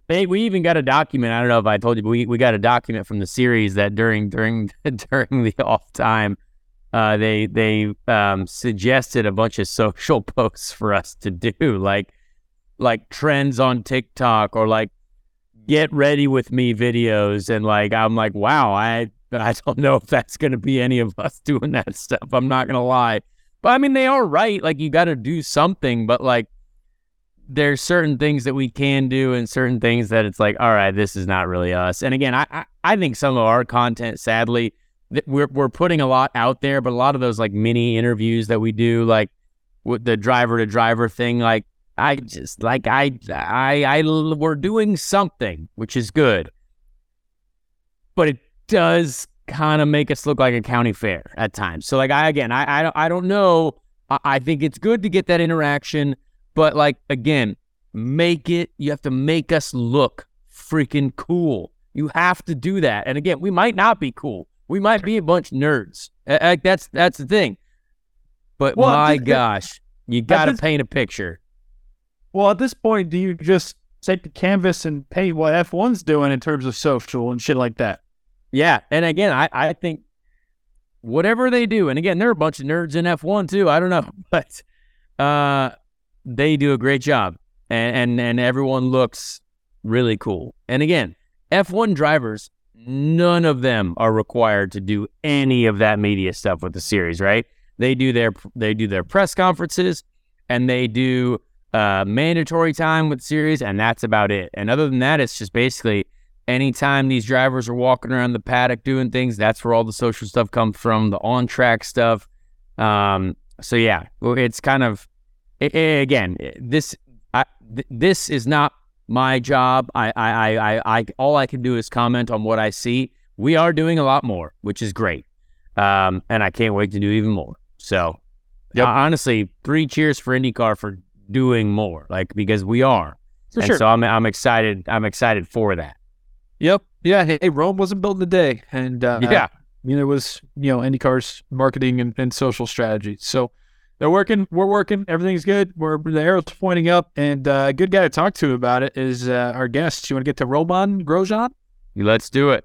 [SPEAKER 4] they, we even got a document. I don't know if I told you, but we, we got a document from the series that during during during the off time uh, they they um, suggested a bunch of social posts for us to do, like like trends on TikTok or like get ready with me videos, and like I'm like, wow, I I don't know if that's gonna be any of us doing that stuff. I'm not gonna lie, but I mean they are right. Like you got to do something, but like there's certain things that we can do and certain things that it's like, all right, this is not really us. And again, I I, I think some of our content, sadly we're we're putting a lot out there, but a lot of those like mini interviews that we do, like with the driver to driver thing, like I just like I I I we're doing something which is good, but it does kind of make us look like a county fair at times. So like I again I I don't I don't know. I, I think it's good to get that interaction, but like again, make it. You have to make us look freaking cool. You have to do that. And again, we might not be cool we might be a bunch of nerds. That's that's the thing. But well, my this, gosh, you got to paint a picture.
[SPEAKER 3] Well, at this point, do you just take the canvas and paint what F1's doing in terms of social and shit like that?
[SPEAKER 4] Yeah, and again, I I think whatever they do, and again, there are a bunch of nerds in F1 too. I don't know, but uh, they do a great job, and and and everyone looks really cool. And again, F1 drivers none of them are required to do any of that media stuff with the series, right? They do their they do their press conferences and they do uh, mandatory time with series, and that's about it. And other than that, it's just basically anytime these drivers are walking around the paddock doing things, that's where all the social stuff comes from, the on track stuff. Um, so yeah, it's kind of it, it, again this I, th- this is not my job. I, I, I, I, all I can do is comment on what I see. We are doing a lot more, which is great, um, and I can't wait to do even more. So, yep. uh, honestly, three cheers for IndyCar for doing more, like because we are. For and sure. So I'm, I'm excited. I'm excited for that.
[SPEAKER 3] Yep. Yeah. Hey, Rome wasn't built in a day, and uh, yeah, I mean it was you know IndyCar's marketing and, and social strategy. So they're working. We're working. Everything's good. We're the arrow's pointing up, and uh, a good guy to talk to about it is uh, our guest. You want to get to Romain Grosjean?
[SPEAKER 4] Let's do it.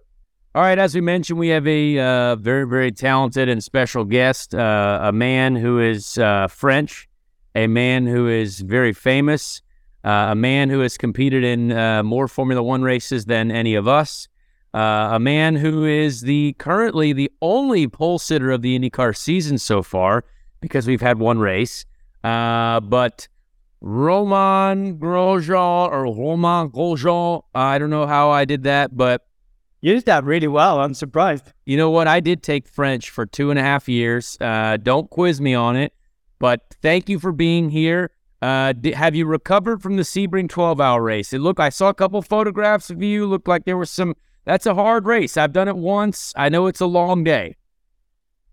[SPEAKER 4] All right. As we mentioned, we have a uh, very, very talented and special guest, uh, a man who is uh, French, a man who is very famous, uh, a man who has competed in more Formula One races than any of us. a man who is the currently the only pole sitter of the IndyCar season so far because we've had one race. Uh, but Roman Grosjean or Roman Grosjean, I don't know how I did that, but
[SPEAKER 5] you did that really well. I'm surprised.
[SPEAKER 4] You know what? I did take French for two and a half years. Uh, don't quiz me on it, but thank you for being here. Uh, did, have you recovered from the Sebring 12 hour race? It looked, I saw a couple photographs of you. Looked like there was some, that's a hard race. I've done it once. I know it's a long day.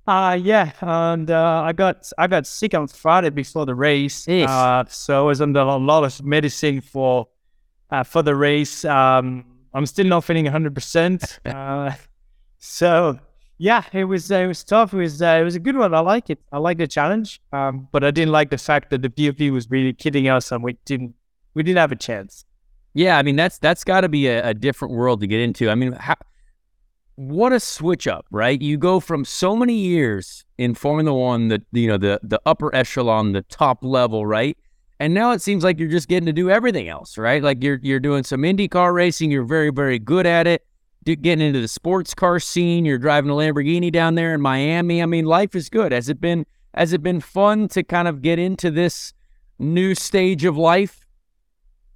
[SPEAKER 5] Uh yeah, and uh, I got I got sick on Friday before the race. Uh, so I was under a lot of medicine for uh, for the race. Um, I'm still not feeling 100. percent uh, So yeah, it was uh, it was tough. It was uh, it was a good one. I like it. I like the challenge. Um, but I didn't like the fact that the PFD was really kidding us, and we didn't we didn't have a chance.
[SPEAKER 4] Yeah, I mean that's that's got to be a, a, different world to get into. I mean, how what a switch up, right? You go from so many years in Formula One, the you know the the upper echelon, the top level, right? And now it seems like you're just getting to do everything else, right? Like you're you're doing some IndyCar racing, you're very very good at it. Getting into the sports car scene, you're driving a Lamborghini down there in Miami. I mean, life is good. Has it been has it been fun to kind of get into this new stage of life?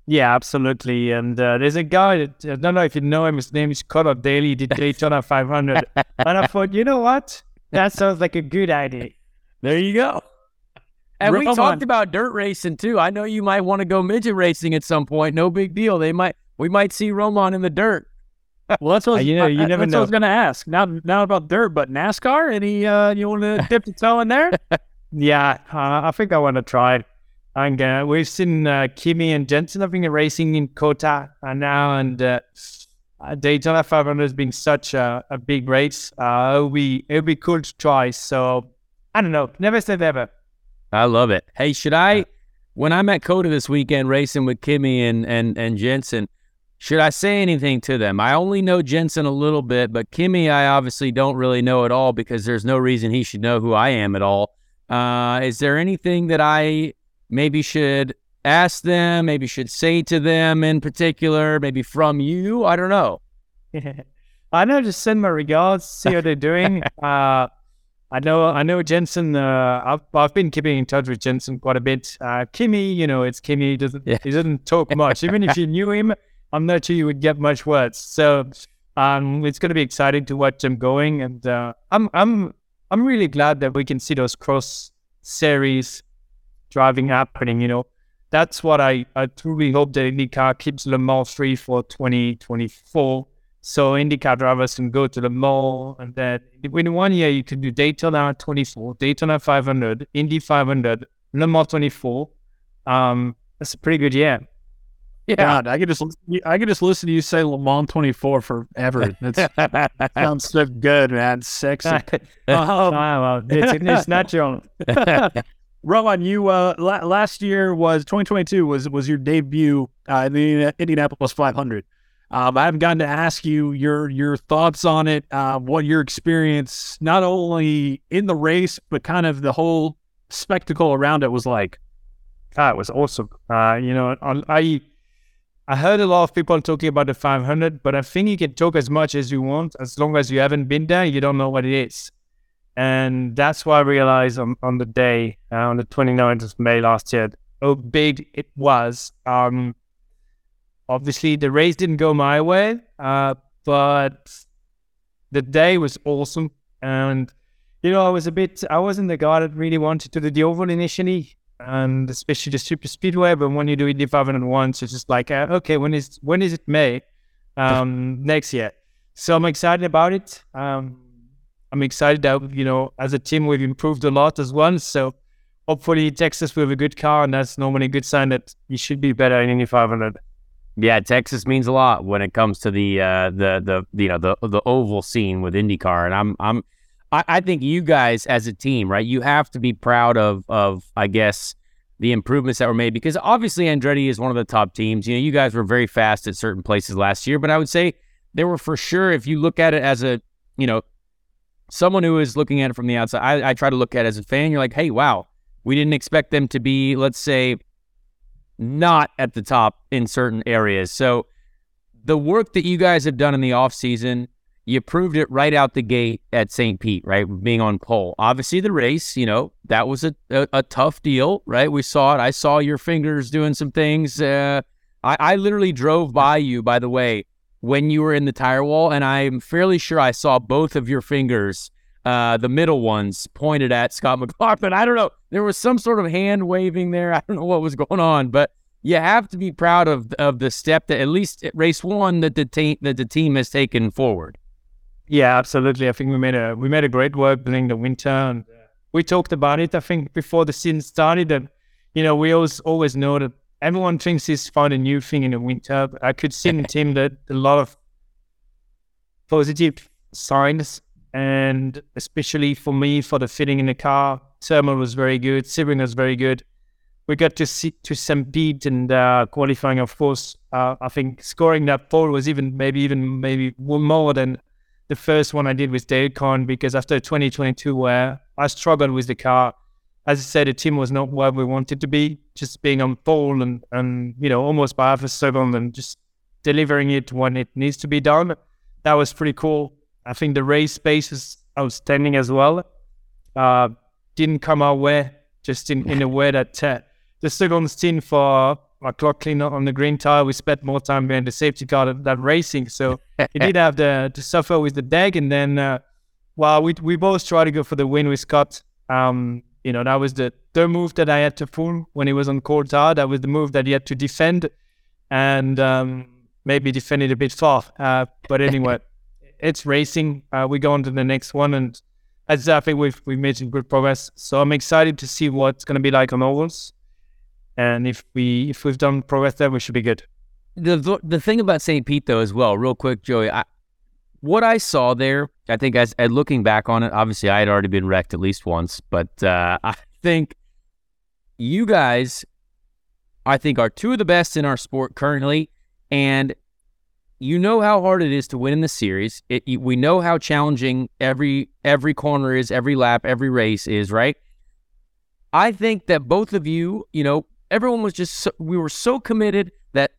[SPEAKER 5] Yeah, absolutely. And uh, there's a guy that I don't know if you know him. His name is Conor Daly. He did Daytona 500, and I thought, you know what? That sounds like a good idea.
[SPEAKER 4] There you go. And we talked about dirt racing too. I know you might want to go midget racing at some point. No big deal. They might we might see Roman in the dirt.
[SPEAKER 3] Well, that's what
[SPEAKER 5] Uh, you know, you
[SPEAKER 3] I-
[SPEAKER 5] never
[SPEAKER 3] that's what I was going to ask. Not not about dirt, but NASCAR. Any uh, you want to dip the toe in there?
[SPEAKER 5] Yeah, uh, I think I want to try. And uh, we've seen uh, Kimi and Jenson, think, are racing in COTA uh, now, and uh, uh, Daytona 500 has been such a, a big race. Uh, it'll be it'll be cool to try. So I don't know. Never say never.
[SPEAKER 4] I love it. Hey, should I when I'm at COTA this weekend racing with Kimi and and and Jenson, should I say anything to them? I only know Jenson a little bit, but Kimi I obviously don't really know at all because there's no reason he should know who I am at all. Uh, is there anything that I maybe should ask them, maybe should say to them in particular, maybe from you? I don't know.
[SPEAKER 5] I know. Just send my regards. See how they're doing. uh, I know. I know Jenson. Uh, I've I've been keeping in touch with Jenson quite a bit. Uh, Kimi, you know, it's Kimi. He doesn't
[SPEAKER 4] Yeah.
[SPEAKER 5] he doesn't talk much. Even if you knew him, I'm not sure you would get much words. So, um, it's going to be exciting to watch them going, and uh, I'm I'm I'm really glad that we can see those cross series driving happening. You know, that's what I, I truly hope that IndyCar keeps Le Mans free for 2024. So IndyCar drivers can go to Le Mans and then in one year you can do Daytona 24, Daytona 500, Indy 500, Le Mans 24. Um, that's a pretty good year.
[SPEAKER 3] Yeah, God, I could just I could just listen to you say Le Mans 24 forever. That sounds so good, man. Sexy.
[SPEAKER 5] oh, well, it's, it's natural.
[SPEAKER 3] Roman, you uh, la- last year was 2022 was was your debut uh, in the Indianapolis 500. Um, I haven't gotten to ask you your your thoughts on it, uh, what your experience not only in the race but kind of the whole spectacle around it was like.
[SPEAKER 5] Ah, was awesome. Uh, you know, I I heard a lot of people talking about the 500, but I think you can talk as much as you want. As long as you haven't been there, you don't know what it is. And that's why I realized on, on the day, uh, on the 29th of May last year, how big it was. Um, obviously, the race didn't go my way, uh, but the day was awesome. And, you know, I was a bit, I wasn't the guy that really wanted to do the oval initially and especially the super speedway. But when you do Indy 501, so it's just like, uh, okay, when is when is it May um, next year? So I'm excited about it. Um, I'm excited that you know, as a team, we've improved a lot as well. So hopefully, Texas will have a good car, and that's normally a good sign that you should be better in Indy 500.
[SPEAKER 4] Yeah, Texas means a lot when it comes to the uh, the the you know the the oval scene with IndyCar, and I'm I'm I, I think you guys as a team, right? You have to be proud of of I guess the improvements that were made because obviously Andretti is one of the top teams. You know, you guys were very fast at certain places last year, but I would say there were for sure. If you look at it as a you know someone who is looking at it from the outside, I, I try to look at it as a fan. You're like, hey, wow, we didn't expect them to be, let's say, not at the top in certain areas. So the work that you guys have done in the off season, you proved it right out the gate at St. Pete, right? Being on pole. Obviously, the race, you know, that was a, a, a tough deal, right? We saw it. I saw your fingers doing some things. Uh, I, I literally drove by you, by the way, when you were in the tire wall, and I'm fairly sure I saw both of your fingers, uh, the middle ones, pointed at Scott McLaughlin. I don't know. There was some sort of hand waving there. I don't know what was going on, but you have to be proud of of the step that at least at race one that the team that the team has taken forward.
[SPEAKER 5] Yeah, absolutely. I think we made a we made a great work during the winter, and we talked about it. I think before the season started, and you know, we always always know that everyone thinks he's found a new thing in the winter. But I could see in the team that a lot of positive signs, and especially for me, for the fitting in the car, thermal was very good, Sebring was very good. We got to see to St. Pete and uh, qualifying, of course. Uh, I think scoring that pole was even maybe even maybe more than the first one I did with Dale Coyne because after 2022, where I struggled with the car, as I said, the team was not where we wanted to be, just being on pole and, and you know, almost by half a second and just delivering it when it needs to be done. That was pretty cool. I think the race pace is outstanding as well. Uh, didn't come our way, just in, in a way that uh, the second stint for our clock cleaner on the green tire, we spent more time behind the safety car than, than racing. So he did have to suffer with the deck. And then, uh, well, we, we both tried to go for the win with Scott. Um, you know, that was the, the move that I had to pull when he was on cold hard. That was the move that he had to defend and um, maybe defend it a bit far. Uh, but anyway, it's racing. Uh, we go on to the next one. And as I think we've, we've made some good progress. So I'm excited to see what's going to be like on ovals. And if we if we've done progress there, we should be good.
[SPEAKER 4] The the thing about St. Pete though, as well, real quick, Joey, I, what I saw there, I think as, as looking back on it, obviously I had already been wrecked at least once, but uh, I think you guys, I think, are two of the best in our sport currently, and you know how hard it is to win in the series. It, we know how challenging every every corner is, every lap, every race is, right? I think that both of you, you know, everyone was just so, we were so committed that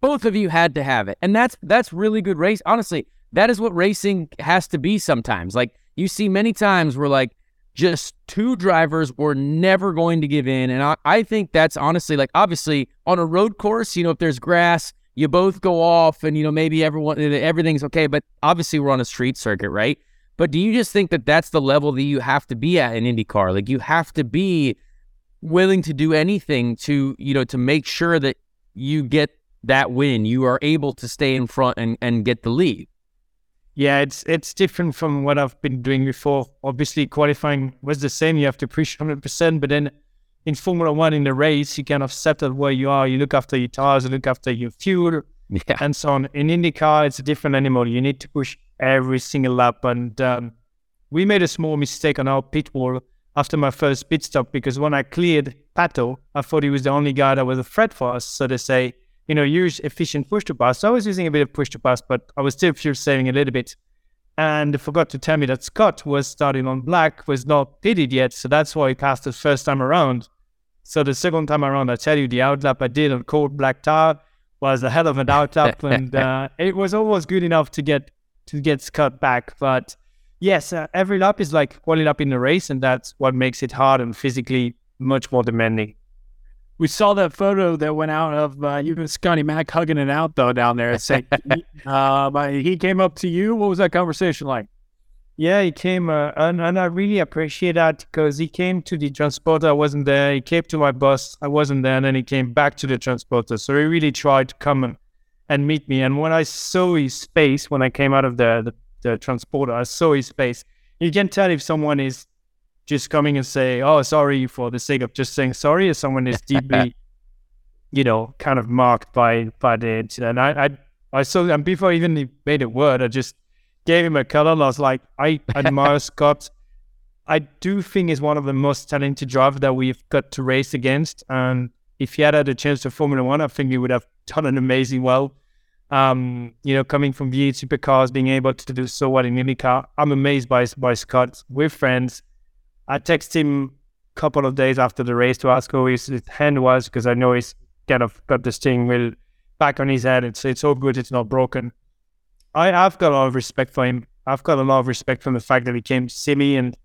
[SPEAKER 4] both of you had to have it, and that's that's really good race. Honestly, that is what racing has to be sometimes. Like you see many times where like just two drivers were never going to give in. And I, I think that's honestly like obviously on a road course, you know, if there's grass, you both go off and you know maybe everyone eh, everything's okay. But obviously we're on a street circuit, right? But do you just think that that's the level that you have to be at in IndyCar? Like you have to be willing to do anything to you know to make sure that you get that win. You are able to stay in front and, and get the lead.
[SPEAKER 5] Yeah, it's it's different from what I've been doing before. Obviously, qualifying was the same. You have to push 100%, but then in Formula One, in the race, you kind of settle where you are. You look after your tires, you look after your fuel, yeah. and so on. In IndyCar, it's a different animal. You need to push every single lap. And um, we made a small mistake on our pit wall after my first pit stop because when I cleared Pato, I thought he was the only guy that was a threat for us. So they say, you know, use efficient push to pass. So I was using a bit of push to pass, but I was still fuel saving a little bit. And forgot to tell me that Scott was starting on black, was not pitted yet. So that's why he passed the first time around. So the second time around, I tell you, the outlap I did on cold black tire was a hell of an outlap. and uh, it was almost good enough to get to get Scott back. But yes, uh, every lap is like one lap in the race. And that's what makes it hard and physically much more demanding.
[SPEAKER 3] We saw that photo that went out of uh, you and Scotty Mack hugging it out though down there. Saying, uh, he came up to you. What was that conversation like?
[SPEAKER 5] Yeah, he came, uh, and, and I really appreciate that because he came to the transporter. I wasn't there. He came to my bus. I wasn't there, and then he came back to the transporter. So he really tried to come and, and meet me. And when I saw his face, when I came out of the, the, the transporter, I saw his face. You can tell if someone is just coming and say, "Oh, sorry," for the sake of just saying sorry, if someone is deeply, you know, kind of marked by by the incident. I I, I saw, and before I even made a word, I just gave him a color. I was like, I admire Scott. I do think he's one of the most talented drivers that we've got to race against. And if he had had a chance to Formula One, I think he would have done an amazing well. Um, you know, coming from V8 supercars, being able to do so well in IndyCar, I'm amazed by by Scott. We're friends. I text him a couple of days after the race to ask how his, his hand was because I know he's kind of got this thing wheel back on his head. It's it's all good. It's not broken. I have got a lot of respect for him. I've got a lot of respect from the fact that he came to see me and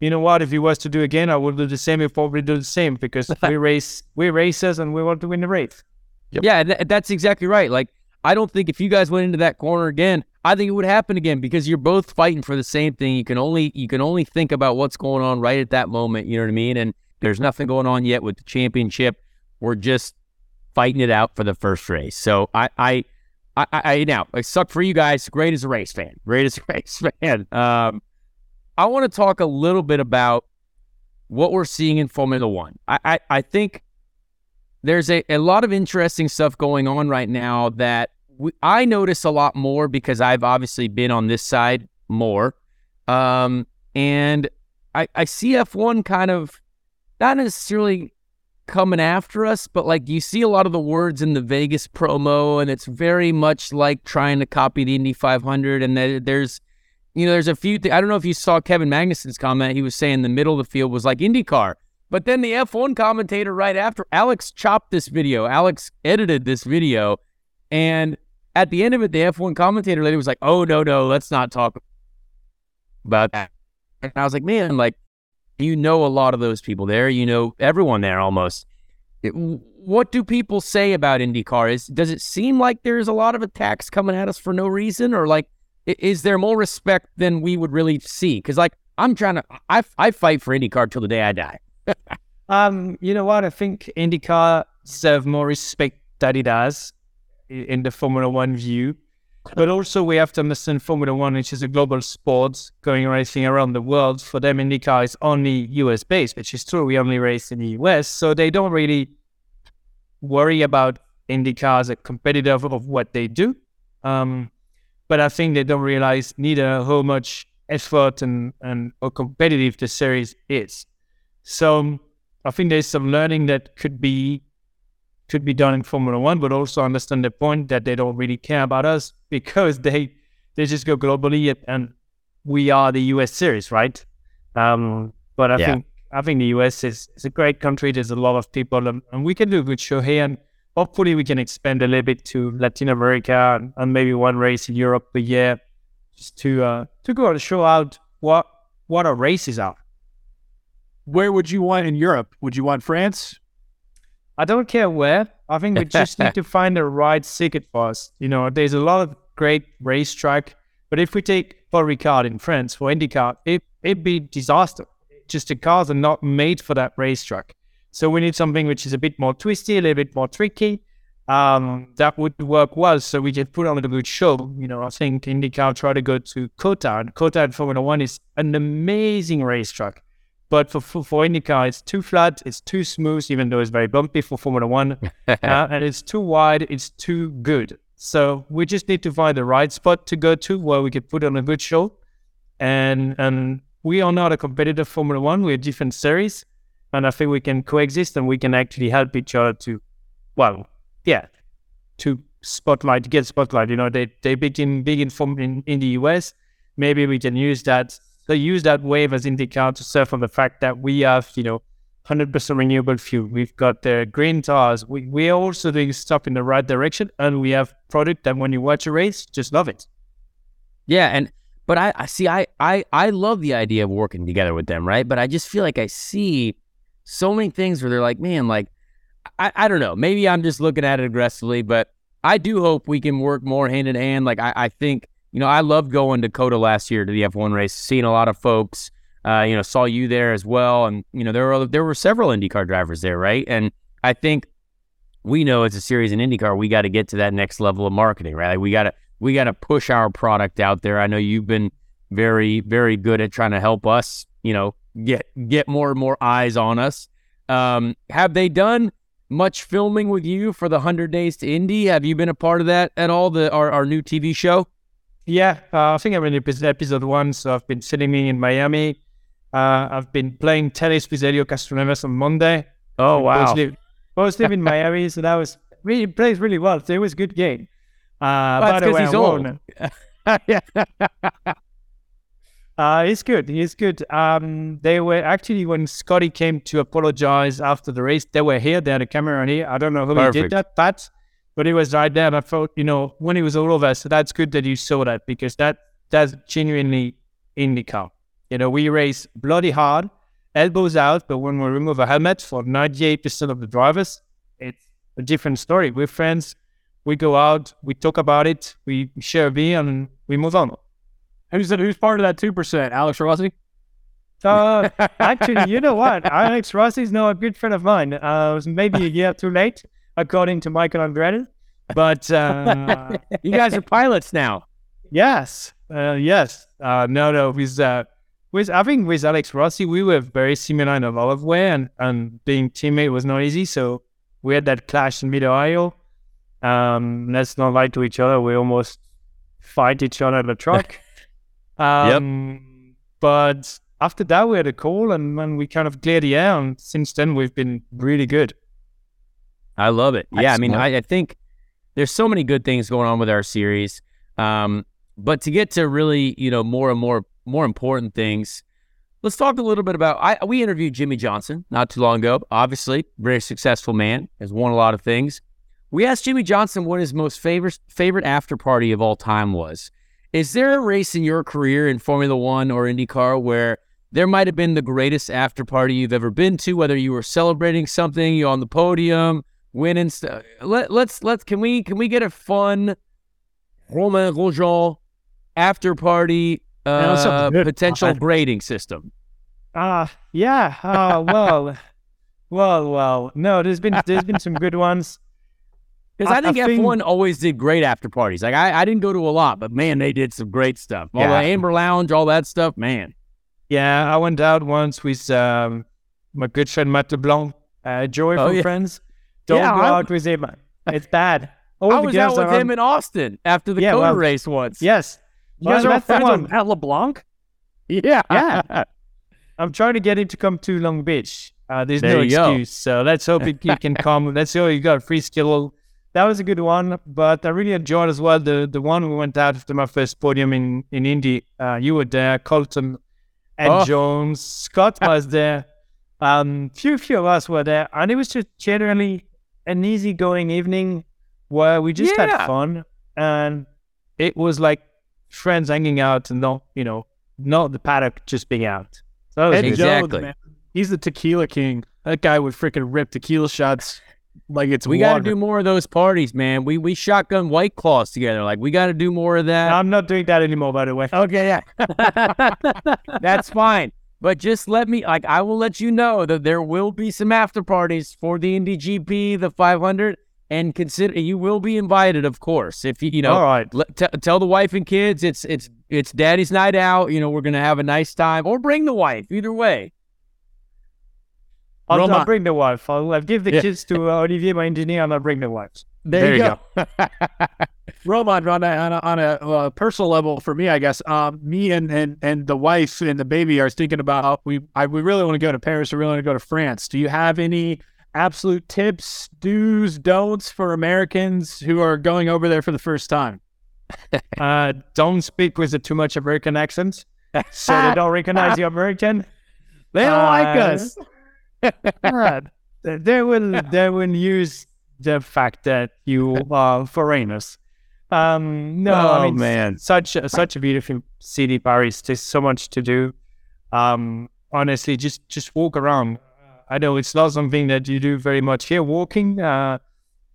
[SPEAKER 5] you know what? If he was to do again, I would do the same. He'd probably do the same because we race, we're racers, and we want to win the race.
[SPEAKER 4] Yep. Yeah, th- that's exactly right. Like I don't think if you guys went into that corner again, I think it would happen again because you're both fighting for the same thing. You can only you can only think about what's going on right at that moment. You know what I mean? And there's nothing going on yet with the championship. We're just fighting it out for the first race. So I I I, I now I suck for you guys. Great as a race fan. Great as a race fan. Um, I want to talk a little bit about what we're seeing in Formula One. I I, I think there's a, a lot of interesting stuff going on right now that we, I notice a lot more because I've obviously been on this side more. Um, and I, I see F1 kind of not necessarily coming after us, but like you see a lot of the words in the Vegas promo, and it's very much like trying to copy the Indy 500. And there's, you know, there's a few. Th- I don't know if you saw Kevin Magnussen's comment. He was saying the middle of the field was like IndyCar. But then the F1 commentator right after, Alex chopped this video. Alex edited this video. And at the end of it, the F1 commentator lady was like, oh, no, no, let's not talk about that. And I was like, man, like, you know a lot of those people there. You know everyone there almost. It, what do people say about IndyCar? Is does it seem like there's a lot of attacks coming at us for no reason, or like is there more respect than we would really see? Because like I'm trying to. I I fight for IndyCar till the day I die.
[SPEAKER 5] Um, you know what? I think IndyCar deserve more respect that it has in the Formula One view. But also, we have to understand Formula One, which is a global sport going racing around the world. For them, IndyCar is only US based, which is true. We only race in the US. So they don't really worry about IndyCar as a competitor of what they do. Um, but I think they don't realize neither how much effort and, and how competitive the series is. So I think there's some learning that could be could be done in Formula One, but also understand the point that they don't really care about us because they they just go globally and we are the US series, right? Um, but I yeah. think I think the US is, is a great country. There's a lot of people and, and we can do a good show here and hopefully we can expand a little bit to Latin America and, and maybe one race in Europe a year just to uh, to go and show out what what our races are.
[SPEAKER 3] Where would you want in Europe? Would you want France?
[SPEAKER 5] I don't care where. I think we just need to find the right circuit for us. You know, there's a lot of great racetrack, but if we take Paul Ricard in France for IndyCar, it it'd be disaster. Just the cars are not made for that racetrack. So we need something which is a bit more twisty, a little bit more tricky. Um, that would work well. So we can put on a good show. You know, I think IndyCar try to go to COTA, and COTA in Formula One is an amazing racetrack. But for, for, for IndyCar, it's too flat, it's too smooth, even though it's very bumpy for Formula One, uh, and it's too wide, it's too good. So we just need to find the right spot to go to where we can put on a good show. And and we are not a competitor Formula One, we're a different series. And I think we can coexist and we can actually help each other to, well, yeah, to spotlight, get spotlight. You know, they, they big in, big in, in, in the US. Maybe we can use that they use that wave as IndyCar to surf on the fact that we have, you know, 100% renewable fuel. We've got the green tires. We, we are also doing stuff in the right direction. And we have product that when you watch a race, just love it.
[SPEAKER 4] Yeah. And, but I, I see, I, I, I love the idea of working together with them, right? But I just feel like I see so many things where they're like, man, like, I, I don't know. Maybe I'm just looking at it aggressively, but I do hope we can work more hand in hand. Like, I, I think you know, I loved going to COTA last year to the F1 race, seeing a lot of folks. Uh, you know, saw you there as well, and you know there were there were several IndyCar drivers there, right? And I think we know as a series in IndyCar, we got to get to that next level of marketing, right? Like we got to we got to push our product out there. I know you've been very very good at trying to help us, you know, get get more and more eyes on us. Um, have they done much filming with you for the hundred days to Indy? Have you been a part of that at all? The our, our new TV show.
[SPEAKER 5] Yeah, uh, I think I'm in episode one, so I've been sitting in Miami. Uh, I've been playing tennis with Helio Castroneves on Monday.
[SPEAKER 4] Oh wow! Both
[SPEAKER 5] live, both live in Miami, so that was really plays really well. So it was a good game.
[SPEAKER 4] Uh, well, by the way, he's
[SPEAKER 5] yeah. Uh, he's good. He's good. Um, they were actually when Scotty came to apologize after the race. They were here. They had a camera on here. I don't know who Perfect. he did that, but but it was right there. I thought, you know, when it was all over, so that's good that you saw that because that that's genuinely IndyCar. You know, we race bloody hard, elbows out, but when we remove a helmet for 98% of the drivers, it's a different story. We're friends. We go out, we talk about it, we share a beer, and we move on.
[SPEAKER 3] Who's that, who's part of that two percent? Alex Rossi.
[SPEAKER 5] Uh, actually, you know what? Alex Rossi is now a good friend of mine. Uh, was maybe a year too late according to Michael Andretti. But uh,
[SPEAKER 4] you guys are pilots now.
[SPEAKER 5] Yes, uh, yes. Uh, no, no. With uh, with I think with Alex Rossi, we were very similar in a lot of way, and and being teammate was not easy. So we had that clash in mid Ohio. Um, let's not lie to each other. We almost fight each other in the truck. um, yep. But after that, we had a call, and, and we kind of cleared the air. And since then, we've been really good.
[SPEAKER 4] I love it. Yeah, I mean, I, I, think there's so many good things going on with our series. Um, but to get to really, you know, more and more more important things, let's talk a little bit about. I we interviewed Jimmie Johnson not too long ago. Obviously, very successful man, has won a lot of things. We asked Jimmie Johnson what his most favorite favorite after party of all time was. Is there a race in your career in Formula One or IndyCar where there might have been the greatest after party you've ever been to, whether you were celebrating something, you on the podium, winning stuff. Let, let's let's can we can we get a fun Romain Grosjean after party uh, potential grading system?
[SPEAKER 5] Ah, uh, yeah. Uh, well, well, well. No, there's been there's been some good ones.
[SPEAKER 4] Because I, I, think F one always did great after parties. Like I, I didn't go to a lot, but man, they did some great stuff. All yeah. the Amber Lounge, all that stuff, man.
[SPEAKER 5] Yeah, I went out once with um, my good friend Matt LeBlanc, uh, Joey oh, from yeah. Friends. Don't yeah, go I, out with him. It's bad.
[SPEAKER 4] All I was out with him on... in Austin after the yeah, well, race once.
[SPEAKER 5] Yes.
[SPEAKER 3] You guys are friends with Matt LeBlanc?
[SPEAKER 5] Yeah. Yeah. I'm trying to get him to come to Long Beach. Uh, there's there no excuse. Go. So let's hope he can come. Let's hope you got free skill. That was a good one, but I really enjoyed as well the the one we went out after my first podium in in Indy. Uh, you were there, Colton, Ed oh. Jones, Scott was there. Um, few few of us were there, and it was just generally an easygoing evening where we just yeah. had fun, and it was like friends hanging out and not you know not the paddock just being out.
[SPEAKER 3] So Ed exactly. Jones, He's the tequila king. That guy would freaking rip tequila shots like it's
[SPEAKER 4] we got to do more of those parties, man. We we shotgun white claws together. Like we got to do more of that.
[SPEAKER 5] I'm not doing that anymore, by the way.
[SPEAKER 4] Okay, yeah, that's fine. But just let me like I will let you know that there will be some after parties for the Indy GP, the 500, and consider you will be invited, of course. If you you know,
[SPEAKER 5] all right,
[SPEAKER 4] t- tell the wife and kids it's it's it's Daddy's night out. You know, we're gonna have a nice time, or bring the wife. Either way.
[SPEAKER 5] I'll, I'll, bring the wife. I'll, I'll give the yeah. kids to uh, Olivier, my engineer, and I'll bring the wife.
[SPEAKER 3] There, there you go. go. Roman, on a, on a, on a uh, personal level, for me, I guess, um, me and, and and the wife and the baby are thinking about we I, we really want to go to Paris. We really want to go to France. Do you have any absolute tips, do's, don'ts for Americans who are going over there for the first time?
[SPEAKER 5] uh, don't speak with a too much American accent, so they don't recognize you American.
[SPEAKER 3] They don't uh, like us
[SPEAKER 5] they will they will use the fact that you are foreigners. Um, no, oh, I mean, man, such a, such a beautiful city, Paris. There's so much to do. Um, honestly, just just walk around. I know it's not something that you do very much here, walking. Uh,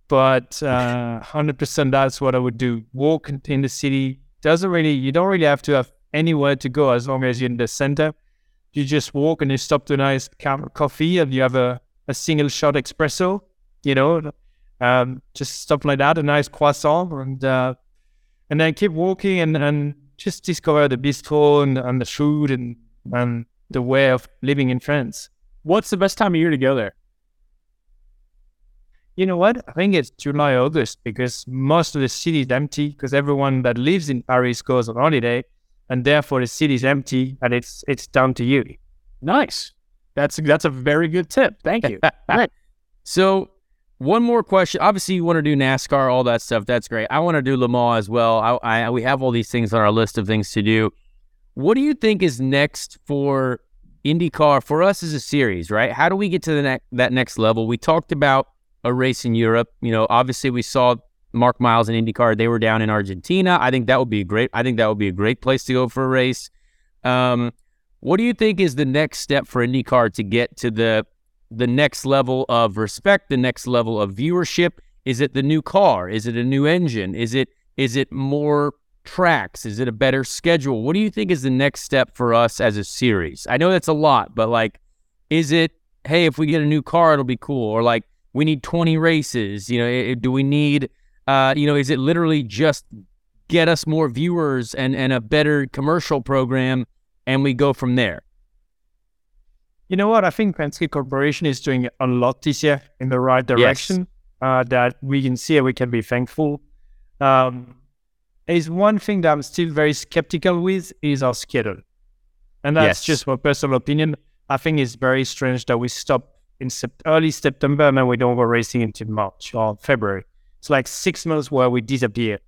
[SPEAKER 5] but uh, hundred uh, percent, that's what I would do. Walk in the city. Doesn't really, you don't really have to have anywhere to go as long as you're in the center you just walk and you stop to a nice cup of coffee and you have a, a single shot espresso, you know, um, just stuff like that, a nice croissant, and uh, and then keep walking and, and just discover the bistro and, and the food and, and the way of living in France.
[SPEAKER 3] What's the best time of year to go there?
[SPEAKER 5] You know what? I think it's July, August because most of the city is empty because everyone that lives in Paris goes on holiday and therefore the city is empty and it's it's down to you.
[SPEAKER 3] Nice. That's that's a very good tip. Thank you.
[SPEAKER 4] right. So one more question. Obviously, you want to do NASCAR, all that stuff. That's great. I want to do Le Mans as well. I, I we have all these things on our list of things to do. What do you think is next for IndyCar for us as a series? Right? How do we get to the ne- that next level? We talked about a race in Europe. You know, obviously we saw Mark Miles and IndyCar, they were down in Argentina. I think that would be a great. I think that would be a great place to go for a race. Um, what do you think is the next step for IndyCar to get to the the next level of respect, the next level of viewership? Is it the new car? Is it a new engine? Is it is it more tracks? Is it a better schedule? What do you think is the next step for us as a series? I know that's a lot, but like, is it hey, if we get a new car, it'll be cool, or like we need 20 races? You know, do we need uh, you know, is it literally just get us more viewers and, and a better commercial program and we go from there?
[SPEAKER 5] You know what? I think Penske Corporation is doing a lot this year in the right direction yes. uh, that we can see and we can be thankful. Um, is one thing that I'm still very skeptical with is our schedule. And that's yes. just my personal opinion. I think it's very strange that we stop in sep- early September and then we don't go racing until March or February. It's like six months where we disappear.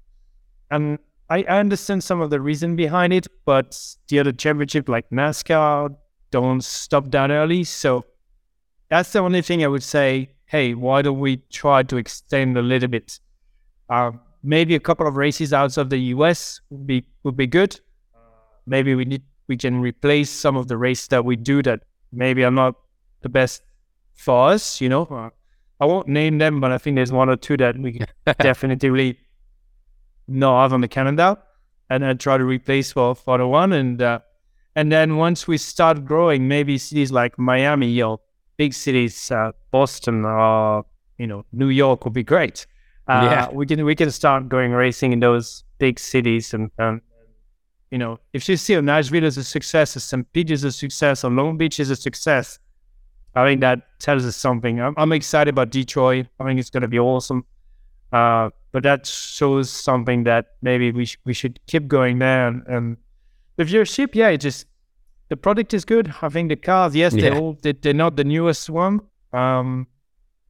[SPEAKER 5] And I, I understand some of the reason behind it, but the other championship like NASCAR don't stop that early. So that's the only thing I would say. Hey, why don't we try to extend a little bit? Uh, maybe a couple of races outside of the US would be would be good. Maybe we need we can replace some of the races that we do that maybe are not the best for us. You know, I won't name them, but I think there's one or two that we definitely not have on the calendar. and then try to replace for for the one and uh, and then once we start growing, maybe cities like Miami or big cities, uh, Boston or you know New York would be great. Uh, yeah, we can we can start going racing in those big cities and. and you know, if you see a Nashville is a success, or St. Pete is a success, or Long Beach is a success, I think that tells us something. I'm, I'm excited about Detroit. I think it's going to be awesome. Uh, but that shows something that maybe we sh- we should keep going there. And, and the viewership, yeah, it just the product is good. I think the cars, yes, yeah. they're all they, they're not the newest one, um,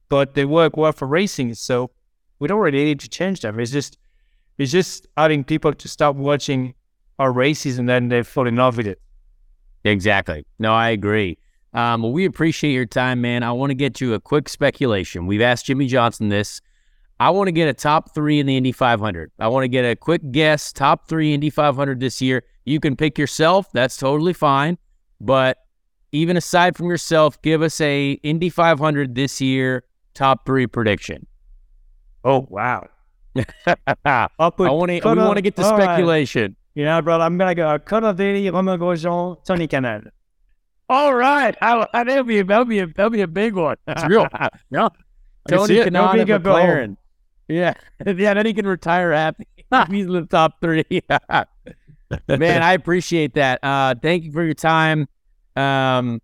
[SPEAKER 5] but they work well for racing. So we don't really need to change them. It's just it's just having people to start watching our races and then they fall in love with it.
[SPEAKER 4] Exactly. No, I agree. Um, well, we appreciate your time, man. I want to get you a quick speculation. We've asked Jimmie Johnson this. I want to get a top three in the Indy 500. I want to get a quick guess, top three Indy 500 this year. You can pick yourself. That's totally fine. But even aside from yourself, give us a Indy 500 this year top three prediction.
[SPEAKER 5] Oh wow!
[SPEAKER 4] I want to. We want to get the speculation. Right.
[SPEAKER 5] You know, brother, I'm gonna go Cannavini, Romain Grosjean, Tony Kanaan.
[SPEAKER 3] All right, I, I, that'll be that'll be a that'll be a big one.
[SPEAKER 4] It's real. yeah,
[SPEAKER 3] Tony Kanaan and McLaren. Yeah, yeah. Then he can retire happy. He's in the top three.
[SPEAKER 4] Man, I appreciate that. Uh, thank you for your time. Um,